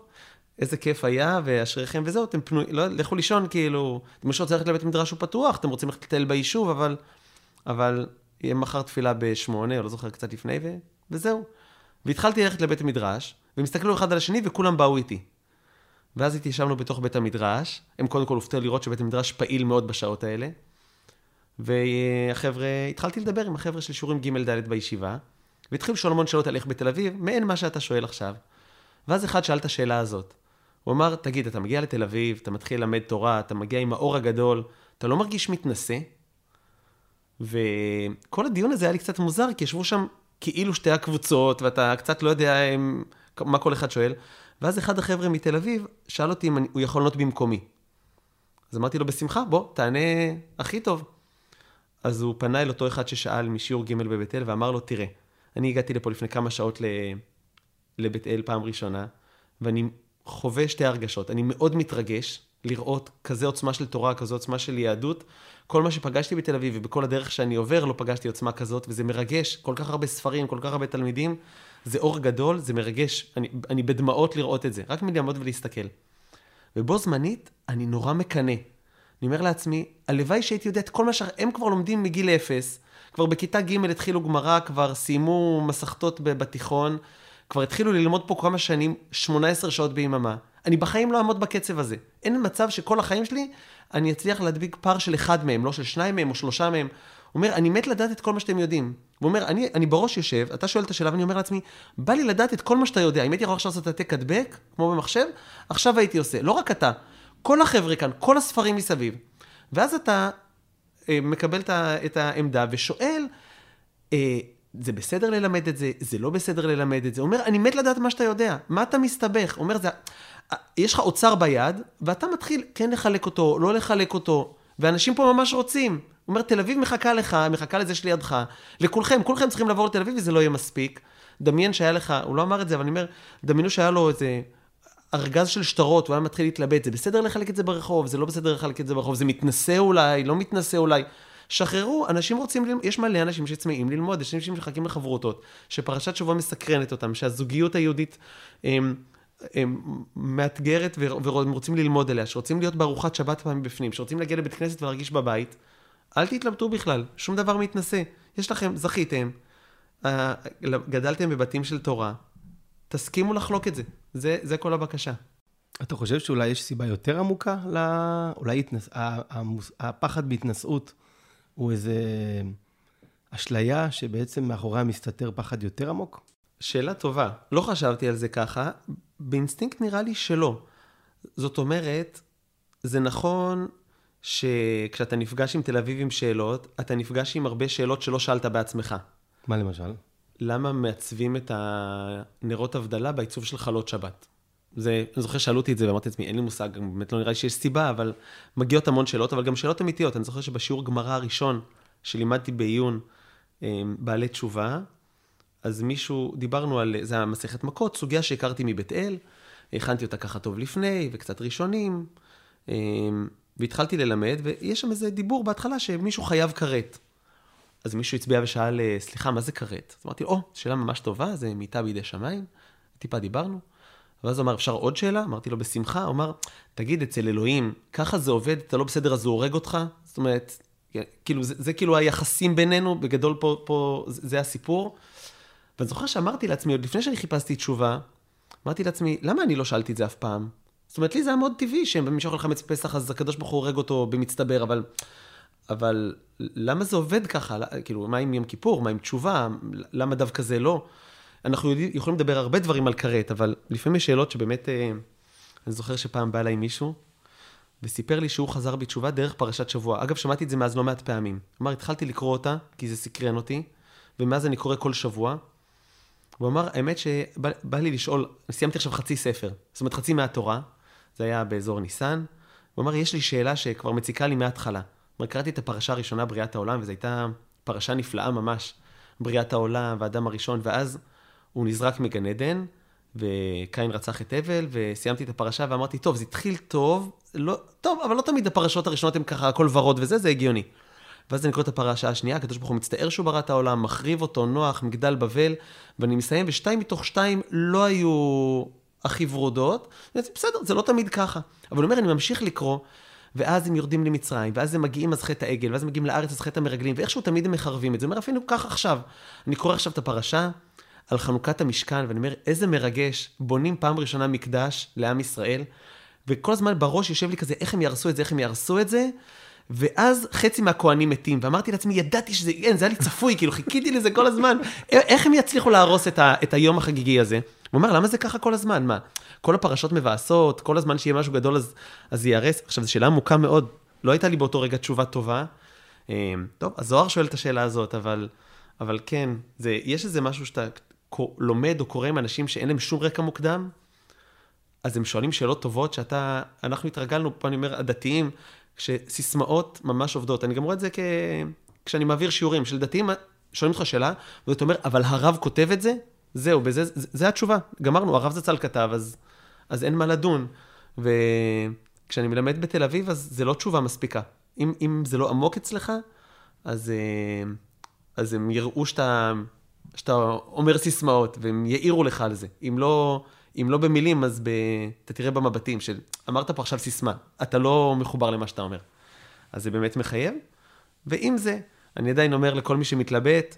איזה כיף היה, ואשריכם וזהו, אתם פנויים, לא, לכו לישון, כאילו, מישהו רוצה ללכת לבית מדרש הוא פתוח, אתם רוצים ללכת לטייל ביישוב, אבל, אבל יהיה מחר תפילה בשמונה, או לא זוכר, קצת לפני, ו, וזהו. והתחלתי ללכת לבית המדרש, והם הסתכלו אחד על השני, וכולם באו איתי. ואז התיישבנו בתוך בית המדרש, הם קודם כל הופתעו לראות שבית המדרש פעיל מאוד בשעות האלה. והחבר'ה, התחלתי לדבר עם החבר'ה של שיעורים ג' ד' בישיבה, והתחילו לשאול המון שאלות על איך בתל אביב, מעין מה שאתה שואל עכשיו. ואז אחד שאל את השאלה הזאת. הוא אמר, תגיד, אתה מגיע לתל אביב, אתה מתחיל ללמד תורה, אתה מגיע עם האור הגדול, אתה לא מרגיש מתנשא? וכל הדיון הזה היה לי קצת מוזר, כי ישבו שם כאילו שתי הקבוצות, ואתה קצת לא יודע מה כל אחד שואל. ואז אחד החבר'ה מתל אביב שאל אותי אם הוא יכול לענות במקומי. אז אמרתי לו, בשמחה, בוא, תענה הכי טוב. אז הוא פנה אל אותו אחד ששאל משיעור ג' בבית אל, ואמר לו, תראה, אני הגעתי לפה לפני כמה שעות לבית אל פעם ראשונה, ואני חווה שתי הרגשות. אני מאוד מתרגש לראות כזה עוצמה של תורה, כזו עוצמה של יהדות. כל מה שפגשתי בתל אביב ובכל הדרך שאני עובר לא פגשתי עוצמה כזאת, וזה מרגש. כל כך הרבה ספרים, כל כך הרבה תלמידים. זה אור גדול, זה מרגש. אני, אני בדמעות לראות את זה, רק מלעמוד ולהסתכל. ובו זמנית, אני נורא מקנא. אני אומר לעצמי, הלוואי שהייתי יודע את כל מה שהם כבר לומדים מגיל אפס, כבר בכיתה ג' התחילו גמרא, כבר סיימו מסכתות בתיכון, כבר התחילו ללמוד פה כמה שנים, 18 שעות ביממה. אני בחיים לא אעמוד בקצב הזה. אין מצב שכל החיים שלי אני אצליח להדביק פער של אחד מהם, לא של שניים מהם או שלושה מהם. אומר, אני מת לדעת את כל מה שאתם יודעים. הוא אומר, אני, אני בראש יושב, אתה שואל את השאלה, ואני אומר לעצמי, בא לי לדעת את כל מה שאתה יודע. אם הייתי יכול עכשיו לעשות העתק הדבק, כמו במחשב, עכשיו הייתי עושה. לא רק אתה, כל החבר'ה כאן, כל הספרים מסביב. ואז אתה אה, מקבל את העמדה ושואל, אה, זה בסדר ללמד את זה, זה לא בסדר ללמד את זה. הוא אומר, אני מת לדעת מה שאתה יודע, מה אתה מסתבך? הוא אומר, זה, יש לך אוצר ביד, ואתה מתחיל כן לחלק אותו, לא לחלק אותו, ואנשים פה ממש רוצים. הוא אומר, תל אביב מחכה לך, מחכה לזה שלידך, לכולכם, כולכם צריכים לעבור לתל אביב וזה לא יהיה מספיק. דמיין שהיה לך, הוא לא אמר את זה, אבל אני אומר, דמיינו שהיה לו איזה ארגז של שטרות, הוא היה מתחיל להתלבט, זה בסדר לחלק את זה ברחוב, זה לא בסדר לחלק את זה ברחוב, זה מתנשא אולי, לא מתנשא אולי. שחררו, אנשים רוצים ללמוד, יש מלא אנשים שצמאים ללמוד, יש אנשים שמחכים לחברותות, שפרשת שבוע מסקרנת אותם, שהזוגיות היהודית הם, הם, מאתגרת והם רוצים ללמוד עליה, שרוצים להיות בארוחת שבת פעמים בפנים, שרוצים להגיע לבית כנסת ולהרגיש בבית, אל תתלבטו בכלל, שום דבר מתנשא. יש לכם, זכיתם, אה, גדלתם בבתים של תורה, תסכימו לחלוק את זה. זה, זה כל הבקשה. אתה חושב שאולי יש סיבה יותר עמוקה? ל... אולי התנס... הפחד בהתנשאות הוא איזה אשליה שבעצם מאחוריה מסתתר פחד יותר עמוק? שאלה טובה. לא חשבתי על זה ככה. באינסטינקט נראה לי שלא. זאת אומרת, זה נכון שכשאתה נפגש עם תל אביב עם שאלות, אתה נפגש עם הרבה שאלות שלא שאלת בעצמך. מה למשל? למה מעצבים את הנרות הבדלה בעיצוב של חלות שבת? זה, אני זוכר שאלו אותי את זה ואמרתי לעצמי, אין לי מושג, באמת לא נראה לי שיש סיבה, אבל מגיעות המון שאלות, אבל גם שאלות אמיתיות. אני זוכר שבשיעור גמרא הראשון שלימדתי בעיון אה, בעלי תשובה, אז מישהו, דיברנו על, זה היה מסכת מכות, סוגיה שהכרתי מבית אל, הכנתי אותה ככה טוב לפני, וקצת ראשונים, אה, והתחלתי ללמד, ויש שם איזה דיבור בהתחלה שמישהו חייב כרת. אז מישהו הצביע ושאל, אה, סליחה, מה זה כרת? אז אמרתי, או, שאלה ממש טובה, זה מיטה בידי שמיים. טיפה דיברנו. ואז הוא אמר, אפשר עוד שאלה? אמרתי לו, בשמחה. הוא אמר, תגיד, אצל אלוהים, ככה זה עובד, אתה לא בסדר, אז הוא הורג אותך? זאת אומרת, כאילו, זה, זה כאילו היחסים בינינו, בגדול פה, פה זה, זה הסיפור. ואני זוכר שאמרתי לעצמי, עוד לפני שאני חיפשתי תשובה, אמרתי לעצמי, למה אני לא שאלתי את זה אף פעם? זאת אומרת, לי זה היה מאוד טבעי שהם אוכל חמץ פסח, אז הקדוש ברוך הוא הורג אותו במצטבר, אבל, אבל למה זה עובד ככה? כאילו, מה עם יום כיפור? מה עם תשובה? למה דווקא זה לא? אנחנו יכולים לדבר הרבה דברים על כרת, אבל לפעמים יש שאלות שבאמת, אה, אני זוכר שפעם בא אליי מישהו, וסיפר לי שהוא חזר בתשובה דרך פרשת שבוע. אגב, שמעתי את זה מאז לא מעט פעמים. אמר, התחלתי לקרוא אותה, כי זה סקרן אותי, ומאז אני קורא כל שבוע. הוא אמר, האמת שבא לי לשאול, סיימתי עכשיו חצי ספר, זאת אומרת חצי מהתורה, זה היה באזור ניסן. הוא אמר, יש לי שאלה שכבר מציקה לי מההתחלה. אומר, קראתי את הפרשה הראשונה, בריאת העולם, וזו הייתה פרשה נפלאה ממש, בריאת העולם והאדם הראשון, ואז הוא נזרק מגן עדן, וקין רצח את הבל, וסיימתי את הפרשה ואמרתי, טוב, זה התחיל טוב, לא, טוב, אבל לא תמיד הפרשות הראשונות הן ככה, הכל ורוד וזה, זה הגיוני. ואז אני קורא את הפרשה השנייה, הקדוש ברוך הוא מצטער שהוא ברא את העולם, מחריב אותו, נוח, מגדל בבל, ואני מסיים, ושתיים מתוך שתיים לא היו הכי ורודות. בסדר, זה לא תמיד ככה. אבל הוא אומר, אני ממשיך לקרוא, ואז הם יורדים למצרים, ואז הם מגיעים אז חטא העגל, ואז הם מגיעים לארץ אז חטא המרגלים, ואיכשהו תמיד הם מחרבים את זה. הוא אומר, אפילו כך עכשיו. אני קורא עכשיו את הפרשה על חנוכת המשכן, ואני אומר, איזה מרגש, בונים פעם ראשונה מקדש לעם ישראל, וכל הזמן בראש יושב לי כזה, איך הם יהרסו את זה, איך הם יהרסו את זה, ואז חצי מהכוהנים מתים, ואמרתי לעצמי, ידעתי שזה, אין, זה היה לי צפוי, כאילו חיכיתי לזה כל הזמן, [laughs] איך הם יצליחו להרוס את, ה, את היום החגיגי הזה? הוא אומר, למה זה ככה כל הזמן? מה, כל הפרשות מבאסות, כל הזמן שיהיה משהו גדול אז, אז ייהרס? עכשיו, זו שאלה עמוקה מאוד, לא הייתה לי באותו רגע תשובה טובה. אה, טוב, הזוהר שואל את השאלה הזאת, אבל, אבל כן, זה, יש איזה משהו שאתה לומד או קורא עם אנשים שאין להם שום רקע מוקדם, אז הם שואלים שאלות טובות שאתה, אנחנו התרגלנו, פה אני אומר, הדתיים, שסיסמאות ממש עובדות. אני גם רואה את זה כ... כשאני מעביר שיעורים של דתיים, שואלים אותך שאלה, ואתה אומר, אבל הרב כותב את זה? זהו, בזה, זה, התשובה. גמרנו, הרב זצ"ל כתב, אז, אז אין מה לדון. וכשאני מלמד בתל אביב, אז זה לא תשובה מספיקה. אם, אם זה לא עמוק אצלך, אז, אה, אז הם יראו שאתה, שאתה אומר סיסמאות, והם יעירו לך על זה. אם לא, אם לא במילים, אז ב, אתה תראה במבטים של, אמרת פה עכשיו סיסמה, אתה לא מחובר למה שאתה אומר. אז זה באמת מחייב. ועם זה, אני עדיין אומר לכל מי שמתלבט,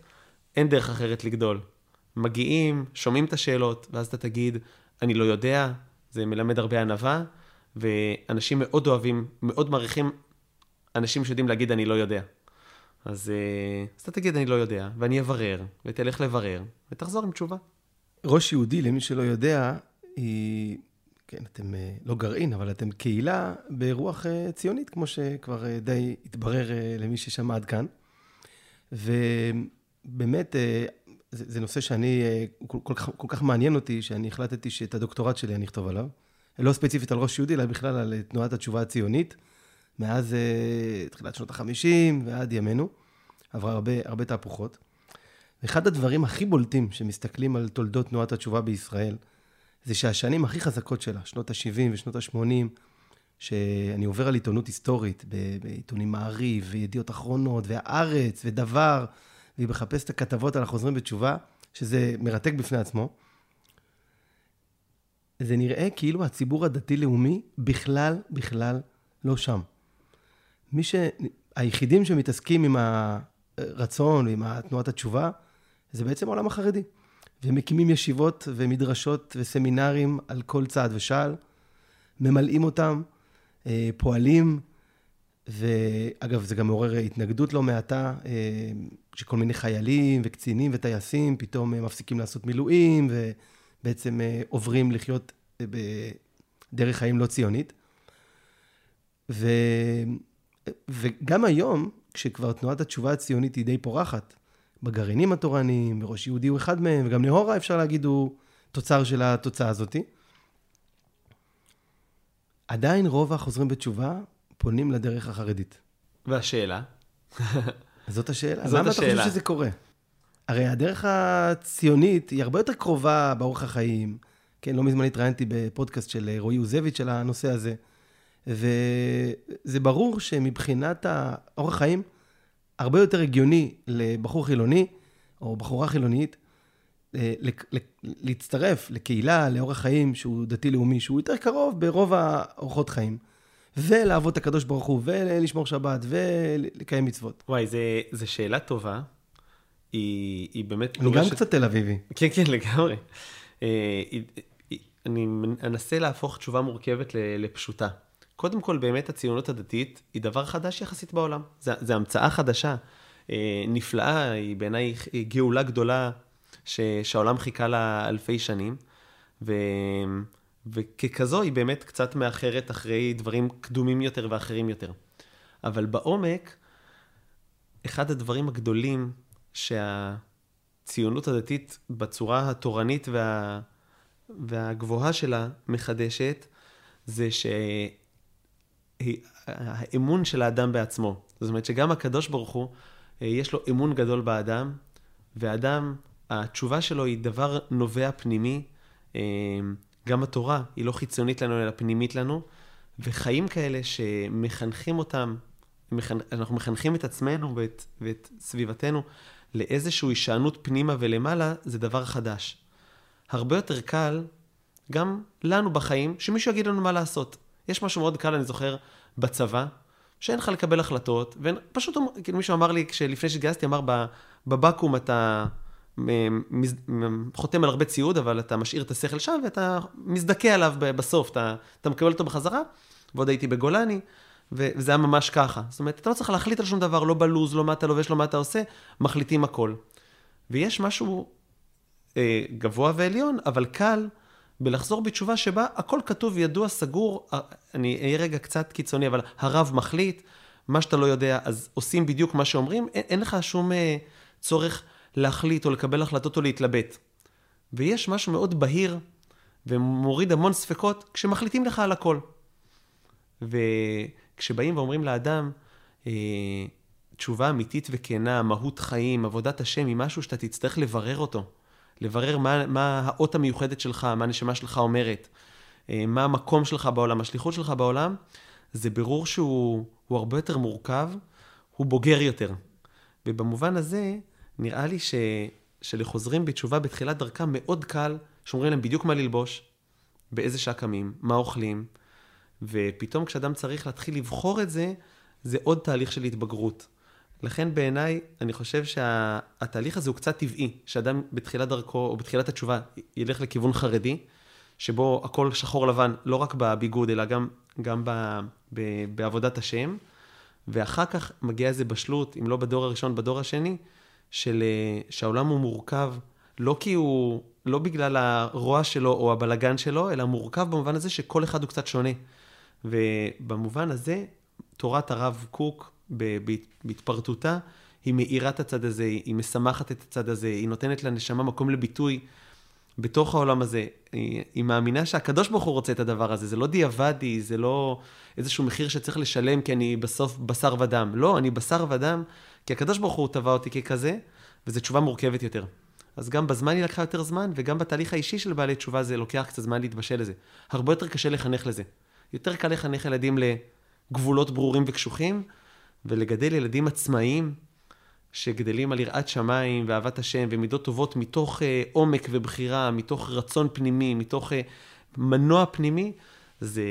אין דרך אחרת לגדול. מגיעים, שומעים את השאלות, ואז אתה תגיד, אני לא יודע, זה מלמד הרבה ענווה, ואנשים מאוד אוהבים, מאוד מעריכים אנשים שיודעים להגיד, אני לא יודע. אז, אה, אז אתה תגיד, אני לא יודע, ואני אברר, ותלך לברר, ותחזור עם תשובה. ראש יהודי, למי שלא יודע, היא... כן, אתם אה, לא גרעין, אבל אתם קהילה ברוח אה, ציונית, כמו שכבר די התברר למי ששמע עד כאן. ובאמת, זה, זה נושא שאני, כל, כל, כל כך מעניין אותי, שאני החלטתי שאת הדוקטורט שלי אני אכתוב עליו. לא ספציפית על ראש יהודי, אלא בכלל על תנועת התשובה הציונית. מאז uh, תחילת שנות ה-50 ועד ימינו. עברה הרבה, הרבה תהפוכות. אחד הדברים הכי בולטים שמסתכלים על תולדות תנועת התשובה בישראל, זה שהשנים הכי חזקות שלה, שנות ה-70 ושנות ה-80, שאני עובר על עיתונות היסטורית, בעיתונים מעריב, וידיעות אחרונות, והארץ, ודבר, והיא מחפשת את הכתבות על החוזרים בתשובה, שזה מרתק בפני עצמו. זה נראה כאילו הציבור הדתי-לאומי בכלל, בכלל לא שם. מי ש... היחידים שמתעסקים עם הרצון ועם תנועת התשובה, זה בעצם העולם החרדי. והם מקימים ישיבות ומדרשות וסמינרים על כל צעד ושעל, ממלאים אותם, אה, פועלים, ואגב, זה גם מעורר התנגדות לא מעטה, אה, שכל מיני חיילים וקצינים וטייסים פתאום אה, מפסיקים לעשות מילואים, ובעצם עוברים לחיות בדרך חיים לא ציונית. ו... וגם היום, כשכבר תנועת התשובה הציונית היא די פורחת, בגרעינים התורניים, וראש יהודי הוא אחד מהם, וגם נהורה, אפשר להגיד, הוא תוצר של התוצאה הזאתי. עדיין רוב החוזרים בתשובה פונים לדרך החרדית. והשאלה? [laughs] זאת השאלה. זאת למה השאלה. אתה חושב שזה קורה? הרי הדרך הציונית היא הרבה יותר קרובה באורח החיים. כן, לא מזמן התראיינתי בפודקאסט של רועי יוזביץ' על הנושא הזה. וזה ברור שמבחינת האורח חיים, הרבה יותר הגיוני לבחור חילוני, או בחורה חילונית, אה, להצטרף לקהילה, לאורח חיים שהוא דתי-לאומי, שהוא יותר קרוב ברוב האורחות חיים, ולעבוד את הקדוש ברוך הוא, ולשמור שבת, ולקיים מצוות. וואי, זו שאלה טובה. היא, היא באמת... אני גם ש... קצת תל אביבי. כן, כן, לגמרי. אה, אני אנסה להפוך תשובה מורכבת לפשוטה. קודם כל, באמת הציונות הדתית היא דבר חדש יחסית בעולם. זו המצאה חדשה, אה, נפלאה, היא בעיניי גאולה גדולה ש, שהעולם חיכה לה אלפי שנים, ו, וככזו היא באמת קצת מאחרת אחרי דברים קדומים יותר ואחרים יותר. אבל בעומק, אחד הדברים הגדולים שהציונות הדתית בצורה התורנית וה, והגבוהה שלה מחדשת, זה ש... האמון של האדם בעצמו. זאת אומרת שגם הקדוש ברוך הוא, אה, יש לו אמון גדול באדם, ואדם, התשובה שלו היא דבר נובע פנימי. גם התורה היא לא חיצונית לנו, אלא פנימית לנו, וחיים כאלה שמחנכים אותם, אנחנו מחנכים את עצמנו ואת, ואת סביבתנו לאיזושהי הישענות פנימה ולמעלה, זה דבר חדש. הרבה יותר קל, גם לנו בחיים, שמישהו יגיד לנו מה לעשות. יש משהו מאוד קל, אני זוכר, בצבא, שאין לך לקבל החלטות, ופשוט, כאילו מישהו אמר לי, כשלפני שהתגייסתי, אמר, בבקו"ם אתה חותם על הרבה ציוד, אבל אתה משאיר את השכל שם, ואתה מזדכה עליו בסוף, אתה, אתה מקבל אותו בחזרה, ועוד הייתי בגולני, וזה היה ממש ככה. זאת אומרת, אתה לא צריך להחליט על שום דבר, לא בלוז, לא מה אתה לובש, לא מה אתה עושה, מחליטים הכל. ויש משהו אה, גבוה ועליון, אבל קל. בלחזור בתשובה שבה הכל כתוב, ידוע, סגור, אני אהיה רגע קצת קיצוני, אבל הרב מחליט, מה שאתה לא יודע, אז עושים בדיוק מה שאומרים, אין, אין לך שום אה, צורך להחליט או לקבל החלטות או להתלבט. ויש משהו מאוד בהיר ומוריד המון ספקות כשמחליטים לך על הכל. וכשבאים ואומרים לאדם, אה, תשובה אמיתית וכנה, מהות חיים, עבודת השם, היא משהו שאתה תצטרך לברר אותו. לברר מה, מה האות המיוחדת שלך, מה הנשמה שלך אומרת, אה, מה המקום שלך בעולם, השליחות שלך בעולם, זה ברור שהוא הרבה יותר מורכב, הוא בוגר יותר. ובמובן הזה, נראה לי ש, שלחוזרים בתשובה בתחילת דרכם מאוד קל, שאומרים להם בדיוק מה ללבוש, באיזה שעה קמים, מה אוכלים, ופתאום כשאדם צריך להתחיל לבחור את זה, זה עוד תהליך של התבגרות. לכן בעיניי, אני חושב שהתהליך הזה הוא קצת טבעי, שאדם בתחילת דרכו או בתחילת התשובה ילך לכיוון חרדי, שבו הכל שחור לבן, לא רק בביגוד, אלא גם, גם ב, ב, בעבודת השם, ואחר כך מגיעה איזו בשלות, אם לא בדור הראשון, בדור השני, של, שהעולם הוא מורכב, לא כי הוא, לא בגלל הרוע שלו או הבלגן שלו, אלא מורכב במובן הזה שכל אחד הוא קצת שונה. ובמובן הזה, תורת הרב קוק, בהתפרטותה, היא מאירה את הצד הזה, היא משמחת את הצד הזה, היא נותנת לנשמה מקום לביטוי בתוך העולם הזה. היא, היא מאמינה שהקדוש ברוך הוא רוצה את הדבר הזה, זה לא דיעבדי, זה לא איזשהו מחיר שצריך לשלם כי אני בסוף בשר ודם. לא, אני בשר ודם כי הקדוש ברוך הוא טבע אותי ככזה, וזו תשובה מורכבת יותר. אז גם בזמן היא לקחה יותר זמן, וגם בתהליך האישי של בעלי תשובה זה לוקח קצת זמן להתבשל לזה. הרבה יותר קשה לחנך לזה. יותר קל לחנך ילדים לגבולות ברורים וקשוחים, ולגדל ילדים עצמאיים שגדלים על יראת שמיים ואהבת השם ומידות טובות מתוך אה, עומק ובחירה, מתוך רצון פנימי, מתוך אה, מנוע פנימי, זה,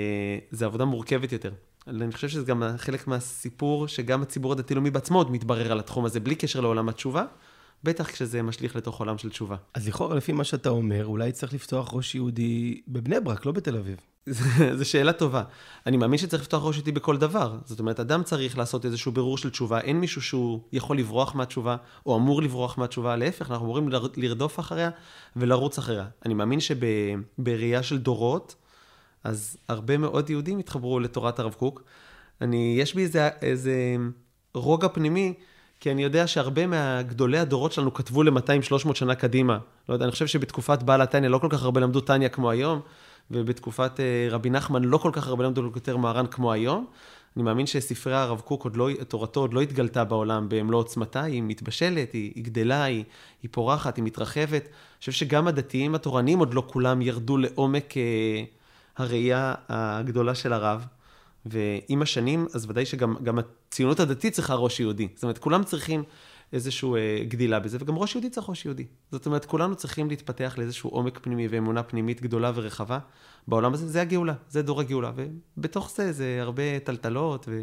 זה עבודה מורכבת יותר. אני חושב שזה גם חלק מהסיפור שגם הציבור הדתי-לאומי בעצמו עוד מתברר על התחום הזה, בלי קשר לעולם התשובה. בטח כשזה משליך לתוך עולם של תשובה. אז לכאורה, לפי מה שאתה אומר, אולי צריך לפתוח ראש יהודי בבני ברק, לא בתל אביב. זו שאלה טובה. אני מאמין שצריך לפתוח ראש יהודי בכל דבר. זאת אומרת, אדם צריך לעשות איזשהו בירור של תשובה. אין מישהו שהוא יכול לברוח מהתשובה, או אמור לברוח מהתשובה. להפך, אנחנו אמורים לרדוף אחריה ולרוץ אחריה. אני מאמין שבראייה של דורות, אז הרבה מאוד יהודים התחברו לתורת הרב קוק. אני, יש בי איזה, איזה רוגע פנימי. כי אני יודע שהרבה מהגדולי הדורות שלנו כתבו ל-200-300 שנה קדימה. לא יודע, אני חושב שבתקופת בעל התניא לא כל כך הרבה למדו תניא כמו היום, ובתקופת uh, רבי נחמן לא כל כך הרבה למדו יותר מרן כמו היום. אני מאמין שספרי הרב קוק, עוד לא, תורתו עוד לא התגלתה בעולם במלוא עוצמתה, היא מתבשלת, היא, היא גדלה, היא, היא פורחת, היא מתרחבת. אני חושב שגם הדתיים התורניים עוד לא כולם ירדו לעומק uh, הראייה הגדולה של הרב. ועם השנים, אז ודאי שגם הציונות הדתית צריכה ראש יהודי. זאת אומרת, כולם צריכים איזושהי אה, גדילה בזה, וגם ראש יהודי צריך ראש יהודי. זאת אומרת, כולנו צריכים להתפתח לאיזשהו עומק פנימי ואמונה פנימית גדולה ורחבה בעולם הזה. זה הגאולה, זה דור הגאולה. ובתוך זה, זה הרבה טלטלות, ו...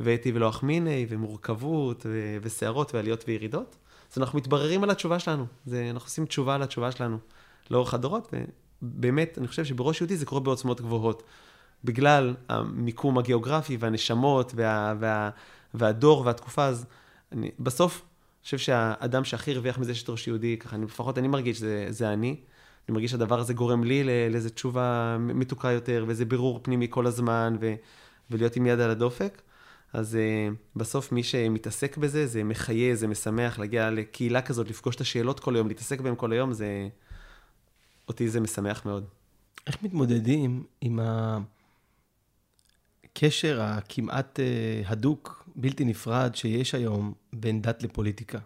ואתי ולא אחמיני, ומורכבות, ו... וסערות, ועליות וירידות. אז אנחנו מתבררים על התשובה שלנו. זה, אנחנו עושים תשובה על התשובה שלנו לאורך הדורות, ובאמת, אני חושב שבראש יהודי זה קורה בעוצמות גבוהות. בגלל המיקום הגיאוגרפי והנשמות וה, וה, והדור והתקופה, אז אני, בסוף, אני חושב שהאדם שהכי הרוויח מזה שיש ראש יהודי, ככה, אני, לפחות אני מרגיש שזה אני. אני מרגיש שהדבר הזה גורם לי לאיזו תשובה מתוקה יותר, ואיזה בירור פנימי כל הזמן, ו, ולהיות עם יד על הדופק. אז uh, בסוף מי שמתעסק בזה, זה מחיה, זה משמח, להגיע לקהילה כזאת, לפגוש את השאלות כל היום, להתעסק בהן כל היום, זה... אותי זה משמח מאוד. איך מתמודדים עם. הקשר הכמעט אה, הדוק, בלתי נפרד, שיש היום בין דת לפוליטיקה.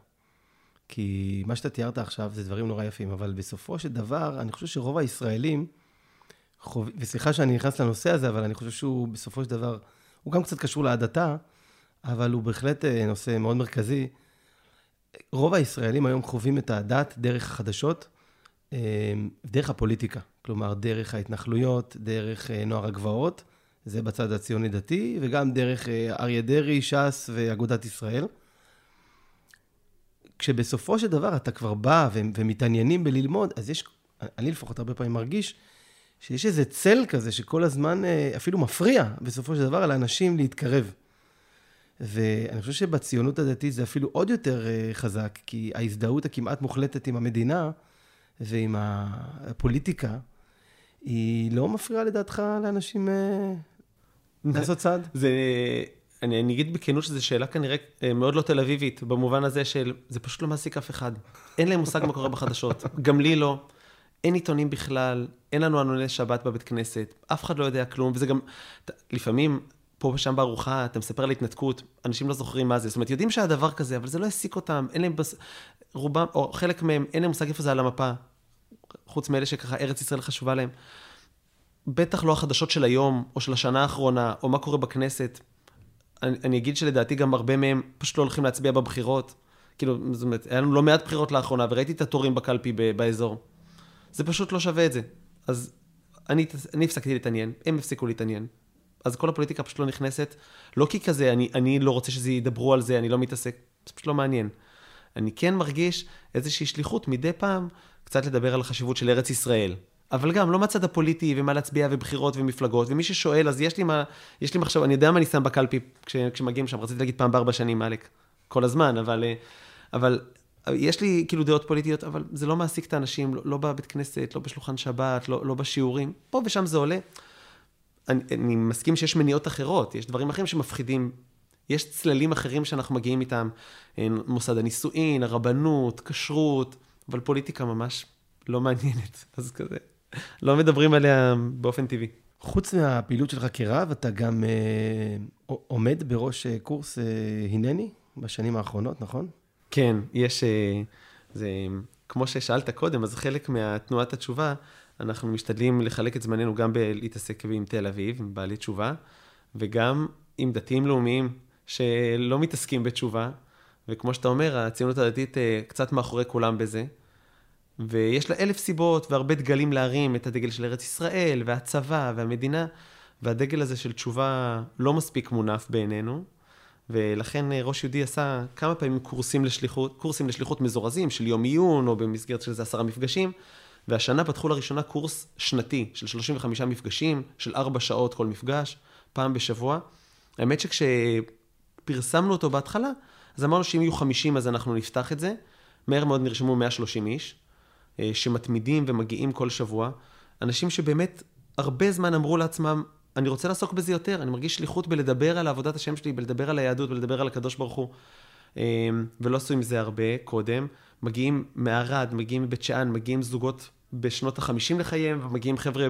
כי מה שאתה תיארת עכשיו זה דברים נורא יפים, אבל בסופו של דבר, אני חושב שרוב הישראלים, חוב... וסליחה שאני נכנס לנושא הזה, אבל אני חושב שהוא בסופו של דבר, הוא גם קצת קשור להדתה, אבל הוא בהחלט אה, נושא מאוד מרכזי. רוב הישראלים היום חווים את הדת דרך החדשות, דרך הפוליטיקה. כלומר, דרך ההתנחלויות, דרך נוער הגבעות. זה בצד הציוני-דתי, וגם דרך אה, אריה דרעי, ש"ס ואגודת ישראל. כשבסופו של דבר אתה כבר בא ומתעניינים בללמוד, אז יש, אני לפחות הרבה פעמים מרגיש, שיש איזה צל כזה שכל הזמן אה, אפילו מפריע, בסופו של דבר, לאנשים להתקרב. ואני חושב שבציונות הדתית זה אפילו עוד יותר אה, חזק, כי ההזדהות הכמעט מוחלטת עם המדינה ועם הפוליטיקה, היא לא מפריעה לדעתך לאנשים לעשות צעד? זה, אני, אני אגיד בכנות שזו שאלה כנראה אה, מאוד לא תל אביבית, במובן הזה של, זה פשוט לא מעסיק אף אחד. אין להם מושג מה קורה בחדשות, [laughs] גם לי לא. אין עיתונים בכלל, אין לנו ענוני שבת בבית כנסת, אף אחד לא יודע כלום, וזה גם, לפעמים, פה ושם בארוחה, אתה מספר על התנתקות, אנשים לא זוכרים מה זה, זאת אומרת, יודעים שהיה דבר כזה, אבל זה לא העסיק אותם, אין להם, בס... רובם, או חלק מהם, אין להם מושג איפה זה על המפה, חוץ מאלה שככה ארץ ישראל חשובה להם. בטח לא החדשות של היום, או של השנה האחרונה, או מה קורה בכנסת. אני, אני אגיד שלדעתי גם הרבה מהם פשוט לא הולכים להצביע בבחירות. כאילו, זאת אומרת, היה לנו לא מעט בחירות לאחרונה, וראיתי את התורים בקלפי באזור. זה פשוט לא שווה את זה. אז אני, אני הפסקתי להתעניין, הם הפסיקו להתעניין. אז כל הפוליטיקה פשוט לא נכנסת, לא כי כזה, אני, אני לא רוצה שזה ידברו על זה, אני לא מתעסק, זה פשוט לא מעניין. אני כן מרגיש איזושהי שליחות מדי פעם, קצת לדבר על החשיבות של ארץ ישראל. אבל גם, לא מהצד הפוליטי, ומה להצביע, ובחירות, ומפלגות, ומי ששואל, אז יש לי מה, יש לי מחשב, אני יודע מה אני שם בקלפי כש, כשמגיעים שם, רציתי להגיד פעם בארבע שנים, עלק, כל הזמן, אבל, אבל יש לי כאילו דעות פוליטיות, אבל זה לא מעסיק את האנשים, לא, לא בבית כנסת, לא בשולחן שבת, לא, לא בשיעורים, פה ושם זה עולה. אני, אני מסכים שיש מניעות אחרות, יש דברים אחרים שמפחידים, יש צללים אחרים שאנחנו מגיעים איתם, מוסד הנישואין, הרבנות, כשרות, אבל פוליטיקה ממש לא מעניינת, [laughs] אז כזה, לא מדברים עליה באופן טבעי. חוץ מהפעילות שלך כרב, אתה גם אה, עומד בראש אה, קורס אה, הנני בשנים האחרונות, נכון? כן, יש, אה, זה, כמו ששאלת קודם, אז חלק מהתנועת התשובה, אנחנו משתדלים לחלק את זמננו גם בלהתעסק עם תל אביב, עם בעלי תשובה, וגם עם דתיים לאומיים שלא מתעסקים בתשובה, וכמו שאתה אומר, הציונות הדתית אה, קצת מאחורי כולם בזה. ויש לה אלף סיבות והרבה דגלים להרים, את הדגל של ארץ ישראל, והצבא, והמדינה, והדגל הזה של תשובה לא מספיק מונף בעינינו, ולכן אה, ראש יהודי עשה כמה פעמים קורסים לשליחות, קורסים לשליחות מזורזים של יום עיון, או במסגרת של איזה עשרה מפגשים, והשנה פתחו לראשונה קורס שנתי של 35 מפגשים, של ארבע שעות כל מפגש, פעם בשבוע. האמת שכשפרסמנו אותו בהתחלה, אז אמרנו שאם יהיו 50 אז אנחנו נפתח את זה. מהר מאוד נרשמו 130 איש, אה, שמתמידים ומגיעים כל שבוע. אנשים שבאמת הרבה זמן אמרו לעצמם, אני רוצה לעסוק בזה יותר, אני מרגיש שליחות בלדבר על עבודת השם שלי, בלדבר על היהדות, בלדבר על הקדוש ברוך הוא. אמ, ולא עשו עם זה הרבה קודם. מגיעים מערד, מגיעים מבית שאן, מגיעים זוגות בשנות החמישים לחייהם, ומגיעים חבר'ה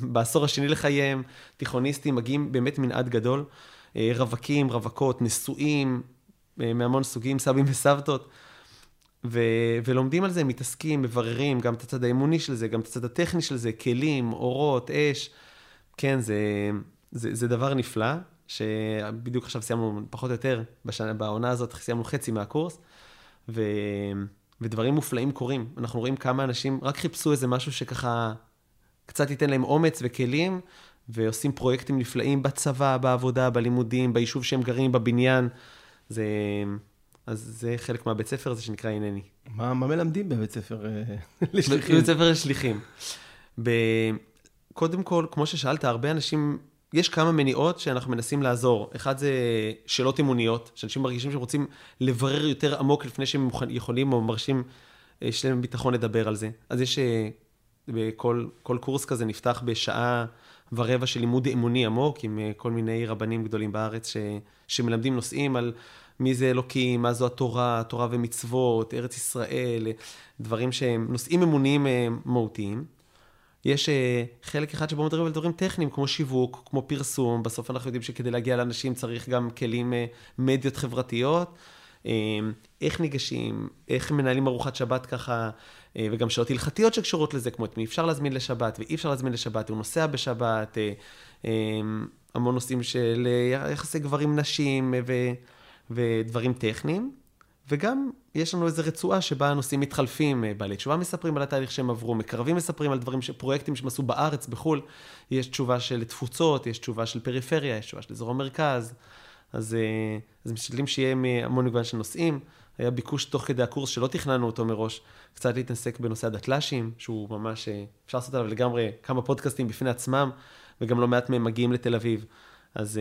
בעשור השני לחייהם, תיכוניסטים, מגיעים באמת מנעד גדול. אה, רווקים, רווקות, נשואים, אה, מהמון סוגים, סבים וסבתות. ו- ולומדים על זה, מתעסקים, מבררים גם את הצד האמוני של זה, גם את הצד הטכני של זה, כלים, אורות, אש. כן, זה, זה, זה דבר נפלא, שבדיוק עכשיו סיימנו, פחות או יותר, בשנה, בעונה הזאת סיימנו חצי מהקורס, ו, ודברים מופלאים קורים. אנחנו רואים כמה אנשים רק חיפשו איזה משהו שככה קצת ייתן להם אומץ וכלים, ועושים פרויקטים נפלאים בצבא, בעבודה, בלימודים, ביישוב שהם גרים, בבניין. זה... אז זה חלק מהבית ספר הזה שנקרא הנני. מה, מה מלמדים בבית ספר אה, לשליחים? בבית ספר לשליחים. ב... קודם כל, כמו ששאלת, הרבה אנשים, יש כמה מניעות שאנחנו מנסים לעזור. אחד זה שאלות אמוניות, שאנשים מרגישים שהם רוצים לברר יותר עמוק לפני שהם יכולים או מרשים, אה, יש להם ביטחון לדבר על זה. אז יש, אה, כל, כל קורס כזה נפתח בשעה ורבע של לימוד אמוני עמוק, עם אה, כל מיני רבנים גדולים בארץ ש, שמלמדים נושאים על מי זה אלוקים, מה זו התורה, תורה ומצוות, ארץ ישראל, דברים שהם נושאים אמוניים מהותיים. יש uh, חלק אחד שבו מדברים על דברים טכניים, כמו שיווק, כמו פרסום, בסוף אנחנו יודעים שכדי להגיע לאנשים צריך גם כלים, uh, מדיות חברתיות, uh, איך ניגשים, איך מנהלים ארוחת שבת ככה, וגם שאלות הלכתיות שקשורות לזה, כמו את מי אפשר להזמין לשבת ואי אפשר להזמין לשבת, הוא נוסע בשבת, המון נושאים של יחסי גברים-נשים. ודברים טכניים. וגם יש לנו איזו רצועה שבה הנושאים מתחלפים, אה, בעלי תשובה מספרים על התהליך שהם עברו, מקרבים מספרים על דברים, פרויקטים שהם עשו בארץ, בחו"ל, יש תשובה של תפוצות, יש תשובה של פריפריה, יש תשובה של אזור המרכז, אז, אה, אז משתדלים שיהיה המון מגוון של נושאים. היה ביקוש תוך כדי הקורס שלא תכננו אותו מראש, קצת להתעסק בנושא הדתל"שים, שהוא ממש, אה, אפשר לעשות עליו לגמרי כמה פודקאסטים בפני עצמם, וגם לא מעט מהם מגיעים לתל אביב. אז,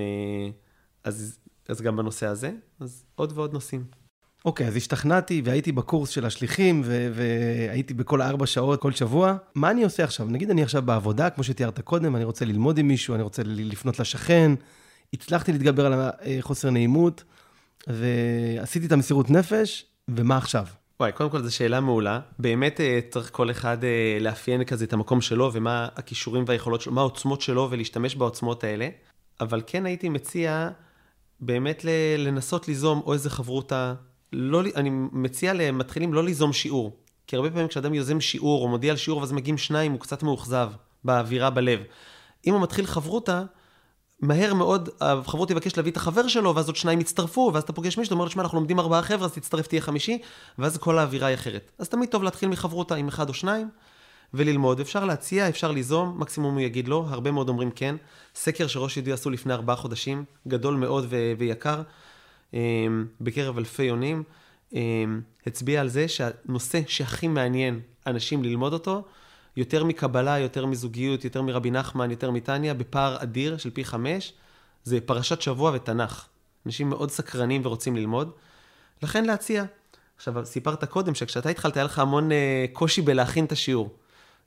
אז, אז גם בנושא הזה, אז עוד ועוד נושאים. אוקיי, אז השתכנעתי והייתי בקורס של השליחים, והייתי בכל ארבע שעות כל שבוע. מה אני עושה עכשיו? נגיד אני עכשיו בעבודה, כמו שתיארת קודם, אני רוצה ללמוד עם מישהו, אני רוצה לפנות לשכן, הצלחתי להתגבר על החוסר נעימות, ועשיתי את המסירות נפש, ומה עכשיו? וואי, קודם כל זו שאלה מעולה. באמת אה, צריך כל אחד אה, לאפיין כזה את המקום שלו, ומה הכישורים והיכולות שלו, מה העוצמות שלו, ולהשתמש בעוצמות האלה. אבל כן הייתי מציע באמת לנסות ליזום או איזה חברותה לא, אני מציע למתחילים לא ליזום שיעור. כי הרבה פעמים כשאדם יוזם שיעור או מודיע על שיעור ואז מגיעים שניים, הוא קצת מאוכזב באווירה בלב. אם הוא מתחיל חברותה, מהר מאוד החברות יבקש להביא את החבר שלו, ואז עוד שניים יצטרפו, ואז אתה פוגש מישהו, אומר לו, שמע, אנחנו לומדים ארבעה חבר'ה, אז תצטרף, תהיה חמישי, ואז כל האווירה היא אחרת. אז תמיד טוב להתחיל מחברותה עם אחד או שניים, וללמוד. אפשר להציע, אפשר ליזום, מקסימום הוא יגיד לא, הרבה מאוד אומרים כן. סקר שראש יהודי עשו לפני ארבעה חודשים, גדול מאוד ו- ויקר, בקרב אלפי יונים, אמ, הצביע על זה שהנושא שהכי מעניין אנשים ללמוד אותו, יותר מקבלה, יותר מזוגיות, יותר מרבי נחמן, יותר מתניא, בפער אדיר של פי חמש, זה פרשת שבוע ותנ"ך. אנשים מאוד סקרנים ורוצים ללמוד. לכן להציע. עכשיו, סיפרת קודם שכשאתה התחלת, היה לך המון uh, קושי בלהכין את השיעור.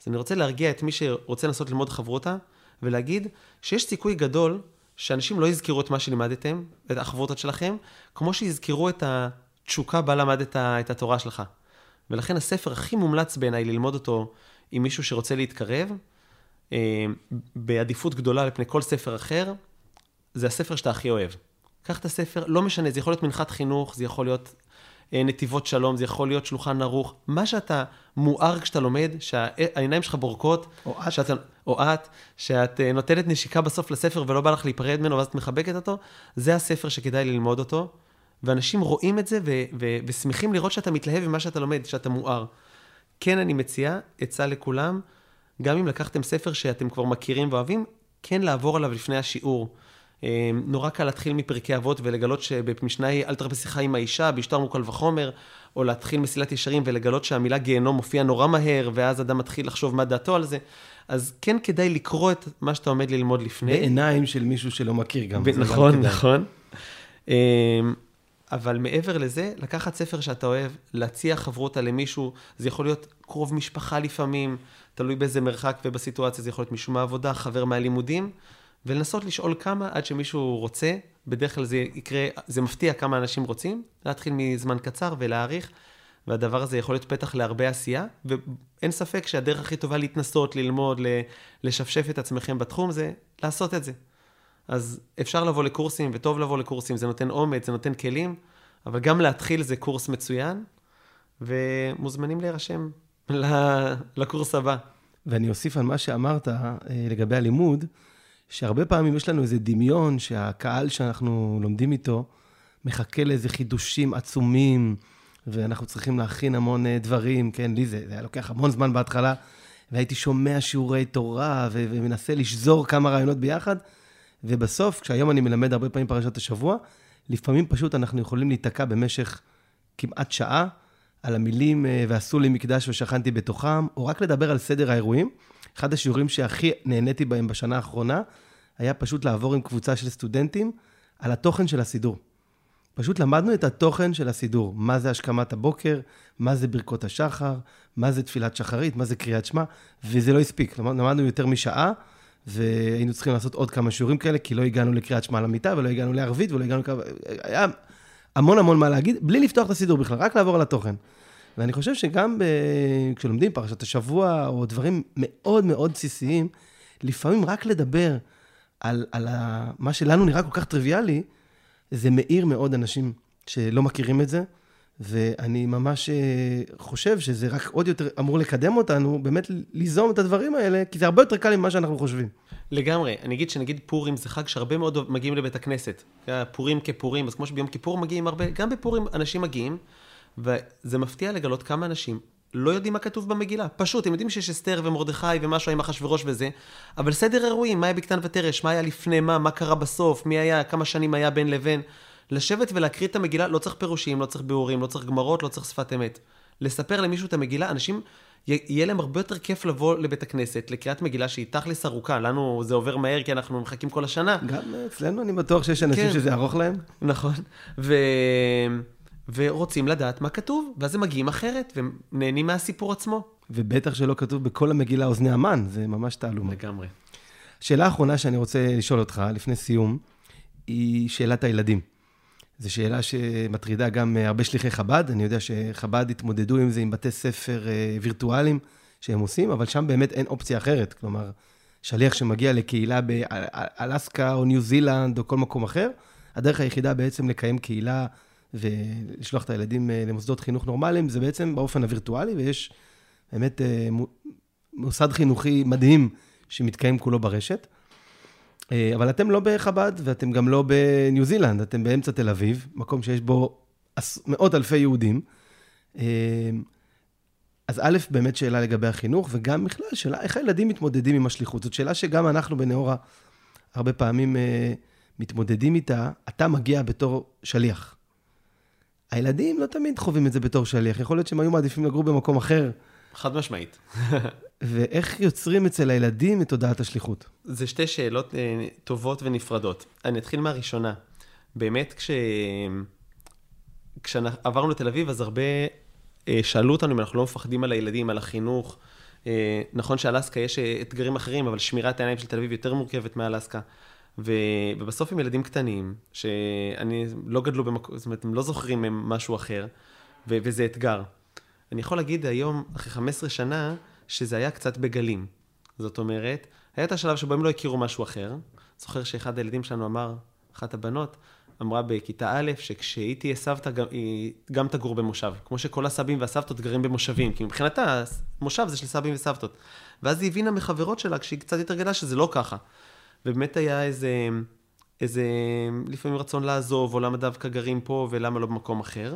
אז אני רוצה להרגיע את מי שרוצה לנסות ללמוד חברותה, ולהגיד שיש סיכוי גדול שאנשים לא יזכרו את מה שלימדתם, את החברותות שלכם, כמו שיזכרו את התשוקה בה למדת את התורה שלך. ולכן הספר הכי מומלץ בעיניי ללמוד אותו עם מישהו שרוצה להתקרב, אה, בעדיפות גדולה לפני כל ספר אחר, זה הספר שאתה הכי אוהב. קח את הספר, לא משנה, זה יכול להיות מנחת חינוך, זה יכול להיות נתיבות שלום, זה יכול להיות שולחן ערוך, מה שאתה מואר כשאתה לומד, שהעיניים שלך בורקות, או את, שאתה, או את, שאת אה, נותנת נשיקה בסוף לספר ולא בא לך להיפרד ממנו ואז את מחבקת אותו, זה הספר שכדאי ללמוד אותו, ואנשים רואים את זה ו- ו- ושמחים לראות שאתה מתלהב ממה שאתה לומד, שאתה מואר. כן, אני מציע, עצה לכולם, גם אם לקחתם ספר שאתם כבר מכירים ואוהבים, כן לעבור עליו לפני השיעור. אה, נורא קל להתחיל מפרקי אבות ולגלות שבמשנה היא אל תרבה שיחה עם האישה, בהשתר מוקל וחומר, או להתחיל מסילת ישרים ולגלות שהמילה גיהנום מופיעה נורא מהר, ואז אדם מתחיל לחשוב מה דעתו על זה. אז כן כדאי לקרוא את מה שאתה עומד ללמוד לפני. בעיניים של מישהו שלא מכיר גם. ב- נכון, נכון. אה, אבל מעבר לזה, לקחת ספר שאתה אוהב, להציע חברותה למישהו, זה יכול להיות קרוב משפחה לפעמים, תלוי באיזה מרחק ובסיטואציה, זה יכול להיות מישהו מהעבודה, חבר מהלימודים, ולנסות לשאול כמה עד שמישהו רוצה, בדרך כלל זה יקרה, זה מפתיע כמה אנשים רוצים, להתחיל מזמן קצר ולהעריך, והדבר הזה יכול להיות פתח להרבה עשייה, ואין ספק שהדרך הכי טובה להתנסות, ללמוד, לשפשף את עצמכם בתחום, זה לעשות את זה. אז אפשר לבוא לקורסים, וטוב לבוא לקורסים, זה נותן אומץ, זה נותן כלים, אבל גם להתחיל זה קורס מצוין, ומוזמנים להירשם לקורס הבא. ואני אוסיף על מה שאמרת אה, לגבי הלימוד, שהרבה פעמים יש לנו איזה דמיון שהקהל שאנחנו לומדים איתו מחכה לאיזה חידושים עצומים, ואנחנו צריכים להכין המון אה, דברים, כן, לי זה, זה היה לוקח המון זמן בהתחלה, והייתי שומע שיעורי תורה ו- ומנסה לשזור כמה רעיונות ביחד, ובסוף, כשהיום אני מלמד הרבה פעמים פרשת השבוע, לפעמים פשוט אנחנו יכולים להיתקע במשך כמעט שעה על המילים אה, ועשו לי מקדש ושכנתי בתוכם, או רק לדבר על סדר האירועים. אחד השיעורים שהכי נהניתי בהם בשנה האחרונה, היה פשוט לעבור עם קבוצה של סטודנטים על התוכן של הסידור. פשוט למדנו את התוכן של הסידור, מה זה השכמת הבוקר, מה זה ברכות השחר, מה זה תפילת שחרית, מה זה קריאת שמע, וזה לא הספיק. למדנו יותר משעה, והיינו צריכים לעשות עוד כמה שיעורים כאלה, כי לא הגענו לקריאת שמע למיטה, ולא הגענו לערבית, ולא הגענו... היה המון המון מה להגיד, בלי לפתוח את הסידור בכלל, רק לעבור על התוכן. ואני חושב שגם ב... כשלומדים פרשת השבוע, או דברים מאוד מאוד בסיסיים, לפעמים רק לדבר על, על ה... מה שלנו נראה כל כך טריוויאלי, זה מאיר מאוד אנשים שלא מכירים את זה, ואני ממש אה, חושב שזה רק עוד יותר אמור לקדם אותנו, באמת ליזום את הדברים האלה, כי זה הרבה יותר קל ממה שאנחנו חושבים. לגמרי. אני אגיד שנגיד פורים זה חג שהרבה מאוד מגיעים לבית הכנסת. פורים כפורים, אז כמו שביום כיפור מגיעים הרבה, גם בפורים אנשים מגיעים, וזה מפתיע לגלות כמה אנשים לא יודעים מה כתוב במגילה. פשוט, הם יודעים שיש אסתר ומרדכי ומשהו עם אחשוורוש וזה, אבל סדר אירועים, מה היה בקטן ותרש, מה היה לפני מה, מה קרה בסוף, מי היה, כמה שנים היה בין לבין. לשבת ולהקריא את המגילה, לא צריך פירושים, לא צריך ביאורים, לא צריך גמרות, לא צריך שפת אמת. לספר למישהו את המגילה, אנשים, יהיה להם הרבה יותר כיף לבוא לבית הכנסת, לקריאת מגילה שהיא תכלס ארוכה. לנו זה עובר מהר כי אנחנו מחכים כל השנה. גם אצלנו אני בטוח שיש אנשים כן. שזה ארוך להם. נכון. ו... ורוצים לדעת מה כתוב, ואז הם מגיעים אחרת, ונהנים מהסיפור עצמו. ובטח שלא כתוב בכל המגילה אוזני המן, זה ממש תעלומה. לגמרי. שאלה אחרונה שאני רוצה לשאול אותך, לפני סיום, היא שאלת הילדים. זו שאלה שמטרידה גם הרבה שליחי חב"ד. אני יודע שחב"ד התמודדו עם זה עם בתי ספר אה, וירטואליים שהם עושים, אבל שם באמת אין אופציה אחרת. כלומר, שליח שמגיע לקהילה באלסקה או ניו זילנד או כל מקום אחר, הדרך היחידה בעצם לקיים קהילה ולשלוח את הילדים אה, למוסדות חינוך נורמליים, זה בעצם באופן הווירטואלי, ויש באמת אה, מוסד חינוכי מדהים שמתקיים כולו ברשת. אה, אבל אתם לא בחב"ד, ואתם גם לא בניו זילנד, אתם באמצע תל אביב, מקום שיש בו מאות אלפי יהודים. אז א', באמת שאלה לגבי החינוך, וגם בכלל, שאלה איך הילדים מתמודדים עם השליחות. זאת שאלה שגם אנחנו בנאורה הרבה פעמים מתמודדים איתה. אתה מגיע בתור שליח. הילדים לא תמיד חווים את זה בתור שליח. יכול להיות שהם היו מעדיפים לגור במקום אחר. חד משמעית. ואיך יוצרים אצל הילדים את תודעת השליחות? זה שתי שאלות אה, טובות ונפרדות. אני אתחיל מהראשונה. באמת, כש... כשעברנו לתל אביב, אז הרבה אה, שאלו אותנו אם אנחנו לא מפחדים על הילדים, על החינוך. אה, נכון שאלסקה יש אה, אתגרים אחרים, אבל שמירת העיניים של תל אביב יותר מורכבת מאלסקה. ו... ובסוף הם ילדים קטנים, שאני לא גדלו במקום, זאת אומרת, הם לא זוכרים מהם משהו אחר, ו... וזה אתגר. אני יכול להגיד היום, אחרי 15 שנה, שזה היה קצת בגלים. זאת אומרת, היה את השלב שבו הם לא הכירו משהו אחר. זוכר שאחד הילדים שלנו אמר, אחת הבנות, אמרה בכיתה א', שכשהיא תהיה סבתא, גם, היא גם תגור במושב. כמו שכל הסבים והסבתות גרים במושבים, כי מבחינתה, מושב זה של סבים וסבתות. ואז היא הבינה מחברות שלה, כשהיא קצת התרגלה, שזה לא ככה. ובאמת היה איזה, איזה, לפעמים רצון לעזוב, או למה דווקא גרים פה, ולמה לא במקום אחר.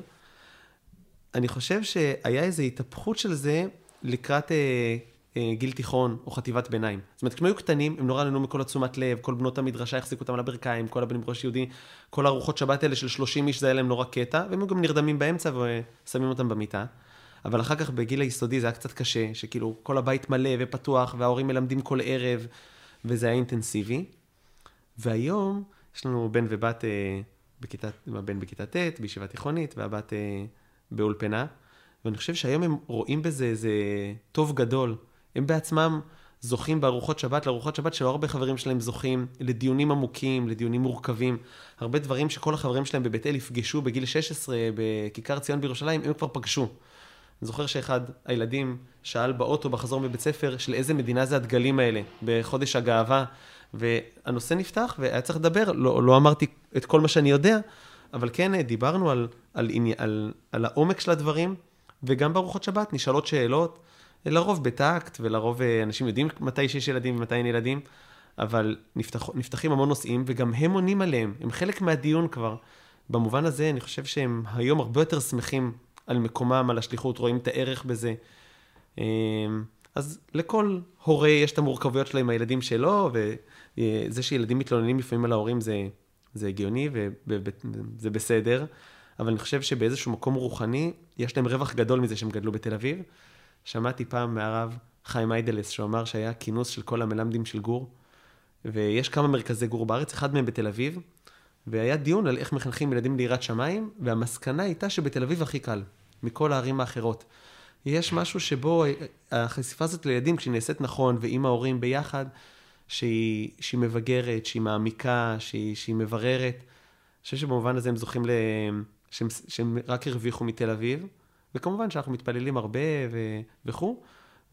אני חושב שהיה איזו התהפכות של זה לקראת אה, אה, גיל תיכון או חטיבת ביניים. זאת אומרת, כשהם היו קטנים, הם נורא נהנו מכל התשומת לב, כל בנות המדרשה החזיקו אותם על הברכיים, כל הבנים בראש יהודי, כל ארוחות שבת האלה של 30 איש זה היה להם נורא קטע, והם היו גם נרדמים באמצע ושמים אותם במיטה. אבל אחר כך בגיל היסודי זה היה קצת קשה, שכאילו כל הבית מלא ופתוח, וההורים מלמדים כל ערב, וזה היה אינטנסיבי. והיום יש לנו בן ובת אה, בכיתה, הבן בכיתה ט', בישיבה תיכונית, והבת אה, באולפנה, ואני חושב שהיום הם רואים בזה איזה טוב גדול. הם בעצמם זוכים בארוחות שבת לארוחות שבת שלא הרבה חברים שלהם זוכים, לדיונים עמוקים, לדיונים מורכבים. הרבה דברים שכל החברים שלהם בבית אל יפגשו בגיל 16 בכיכר ציון בירושלים, הם כבר פגשו. אני זוכר שאחד הילדים שאל באוטו בחזור מבית ספר של איזה מדינה זה הדגלים האלה, בחודש הגאווה, והנושא נפתח והיה צריך לדבר, לא, לא אמרתי את כל מה שאני יודע, אבל כן דיברנו על, על, על, על, על העומק של הדברים, וגם בארוחות שבת נשאלות שאלות. לרוב בטקט, ולרוב אה, אנשים יודעים מתי שיש ילדים ומתי אין ילדים, אבל נפתח, נפתחים המון נושאים, וגם הם עונים עליהם, הם חלק מהדיון כבר. במובן הזה, אני חושב שהם היום הרבה יותר שמחים על מקומם, על השליחות, רואים את הערך בזה. אמ, אז לכל הורה יש את המורכבויות שלו עם הילדים שלו, וזה שילדים מתלוננים לפעמים על ההורים זה, זה הגיוני וזה בסדר, אבל אני חושב שבאיזשהו מקום רוחני, יש להם רווח גדול מזה שהם גדלו בתל אביב, שמעתי פעם מהרב חיים איידלס, שהוא אמר שהיה כינוס של כל המלמדים של גור, ויש כמה מרכזי גור בארץ, אחד מהם בתל אביב, והיה דיון על איך מחנכים ילדים ליראת שמיים, והמסקנה הייתה שבתל אביב הכי קל, מכל הערים האחרות. יש משהו שבו החשיפה הזאת לילדים, כשהיא נעשית נכון, ועם ההורים ביחד, שהיא, שהיא מבגרת, שהיא מעמיקה, שהיא, שהיא מבררת. אני חושב שבמובן הזה הם זוכים ל... שהם, שהם רק הרוויחו מתל אביב. וכמובן שאנחנו מתפללים הרבה ו... וכו',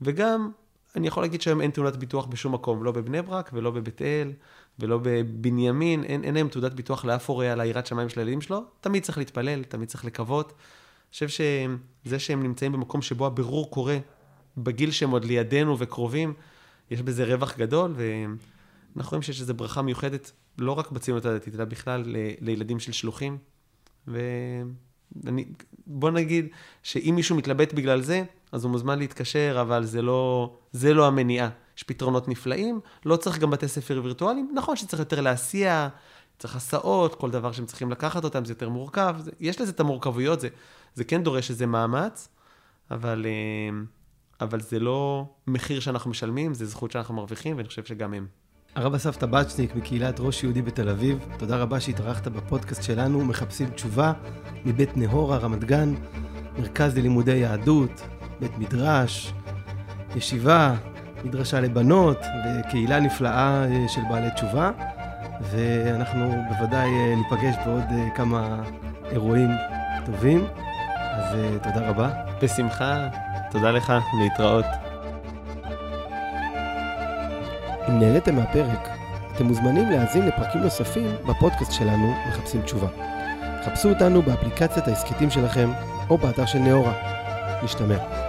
וגם אני יכול להגיד שהיום אין תעודת ביטוח בשום מקום, לא בבני ברק ולא בבית אל ולא בבנימין, אין, אין להם תעודת ביטוח לאף הורה על היראת שמיים של הילדים שלו, תמיד צריך להתפלל, תמיד צריך לקוות. אני חושב שזה שהם נמצאים במקום שבו הבירור קורה, בגיל שהם עוד לידינו וקרובים, יש בזה רווח גדול, ואנחנו רואים שיש איזו ברכה מיוחדת, לא רק בציונות הדתית, אלא בכלל ל... לילדים של שלוחים. ו... אני, בוא נגיד שאם מישהו מתלבט בגלל זה, אז הוא מוזמן להתקשר, אבל זה לא, זה לא המניעה. יש פתרונות נפלאים, לא צריך גם בתי ספר וירטואליים. נכון שצריך יותר להסיע, צריך הסעות, כל דבר שהם צריכים לקחת אותם, זה יותר מורכב. זה, יש לזה את המורכבויות, זה, זה כן דורש איזה מאמץ, אבל, אה, אבל זה לא מחיר שאנחנו משלמים, זה זכות שאנחנו מרוויחים, ואני חושב שגם הם. הרב אסף טבצ'ניק מקהילת ראש יהודי בתל אביב, תודה רבה שהתארחת בפודקאסט שלנו, מחפשים תשובה, מבית נהורה, רמת גן, מרכז ללימודי יהדות, בית מדרש, ישיבה, מדרשה לבנות, וקהילה נפלאה אה, של בעלי תשובה, ואנחנו בוודאי אה, ניפגש בעוד אה, כמה אירועים טובים, אז תודה רבה. בשמחה, תודה לך, להתראות. אם נהניתם מהפרק, אתם מוזמנים להאזין לפרקים נוספים בפודקאסט שלנו, מחפשים תשובה. חפשו אותנו באפליקציית ההסכתים שלכם או באתר של נאורה. נשתמע.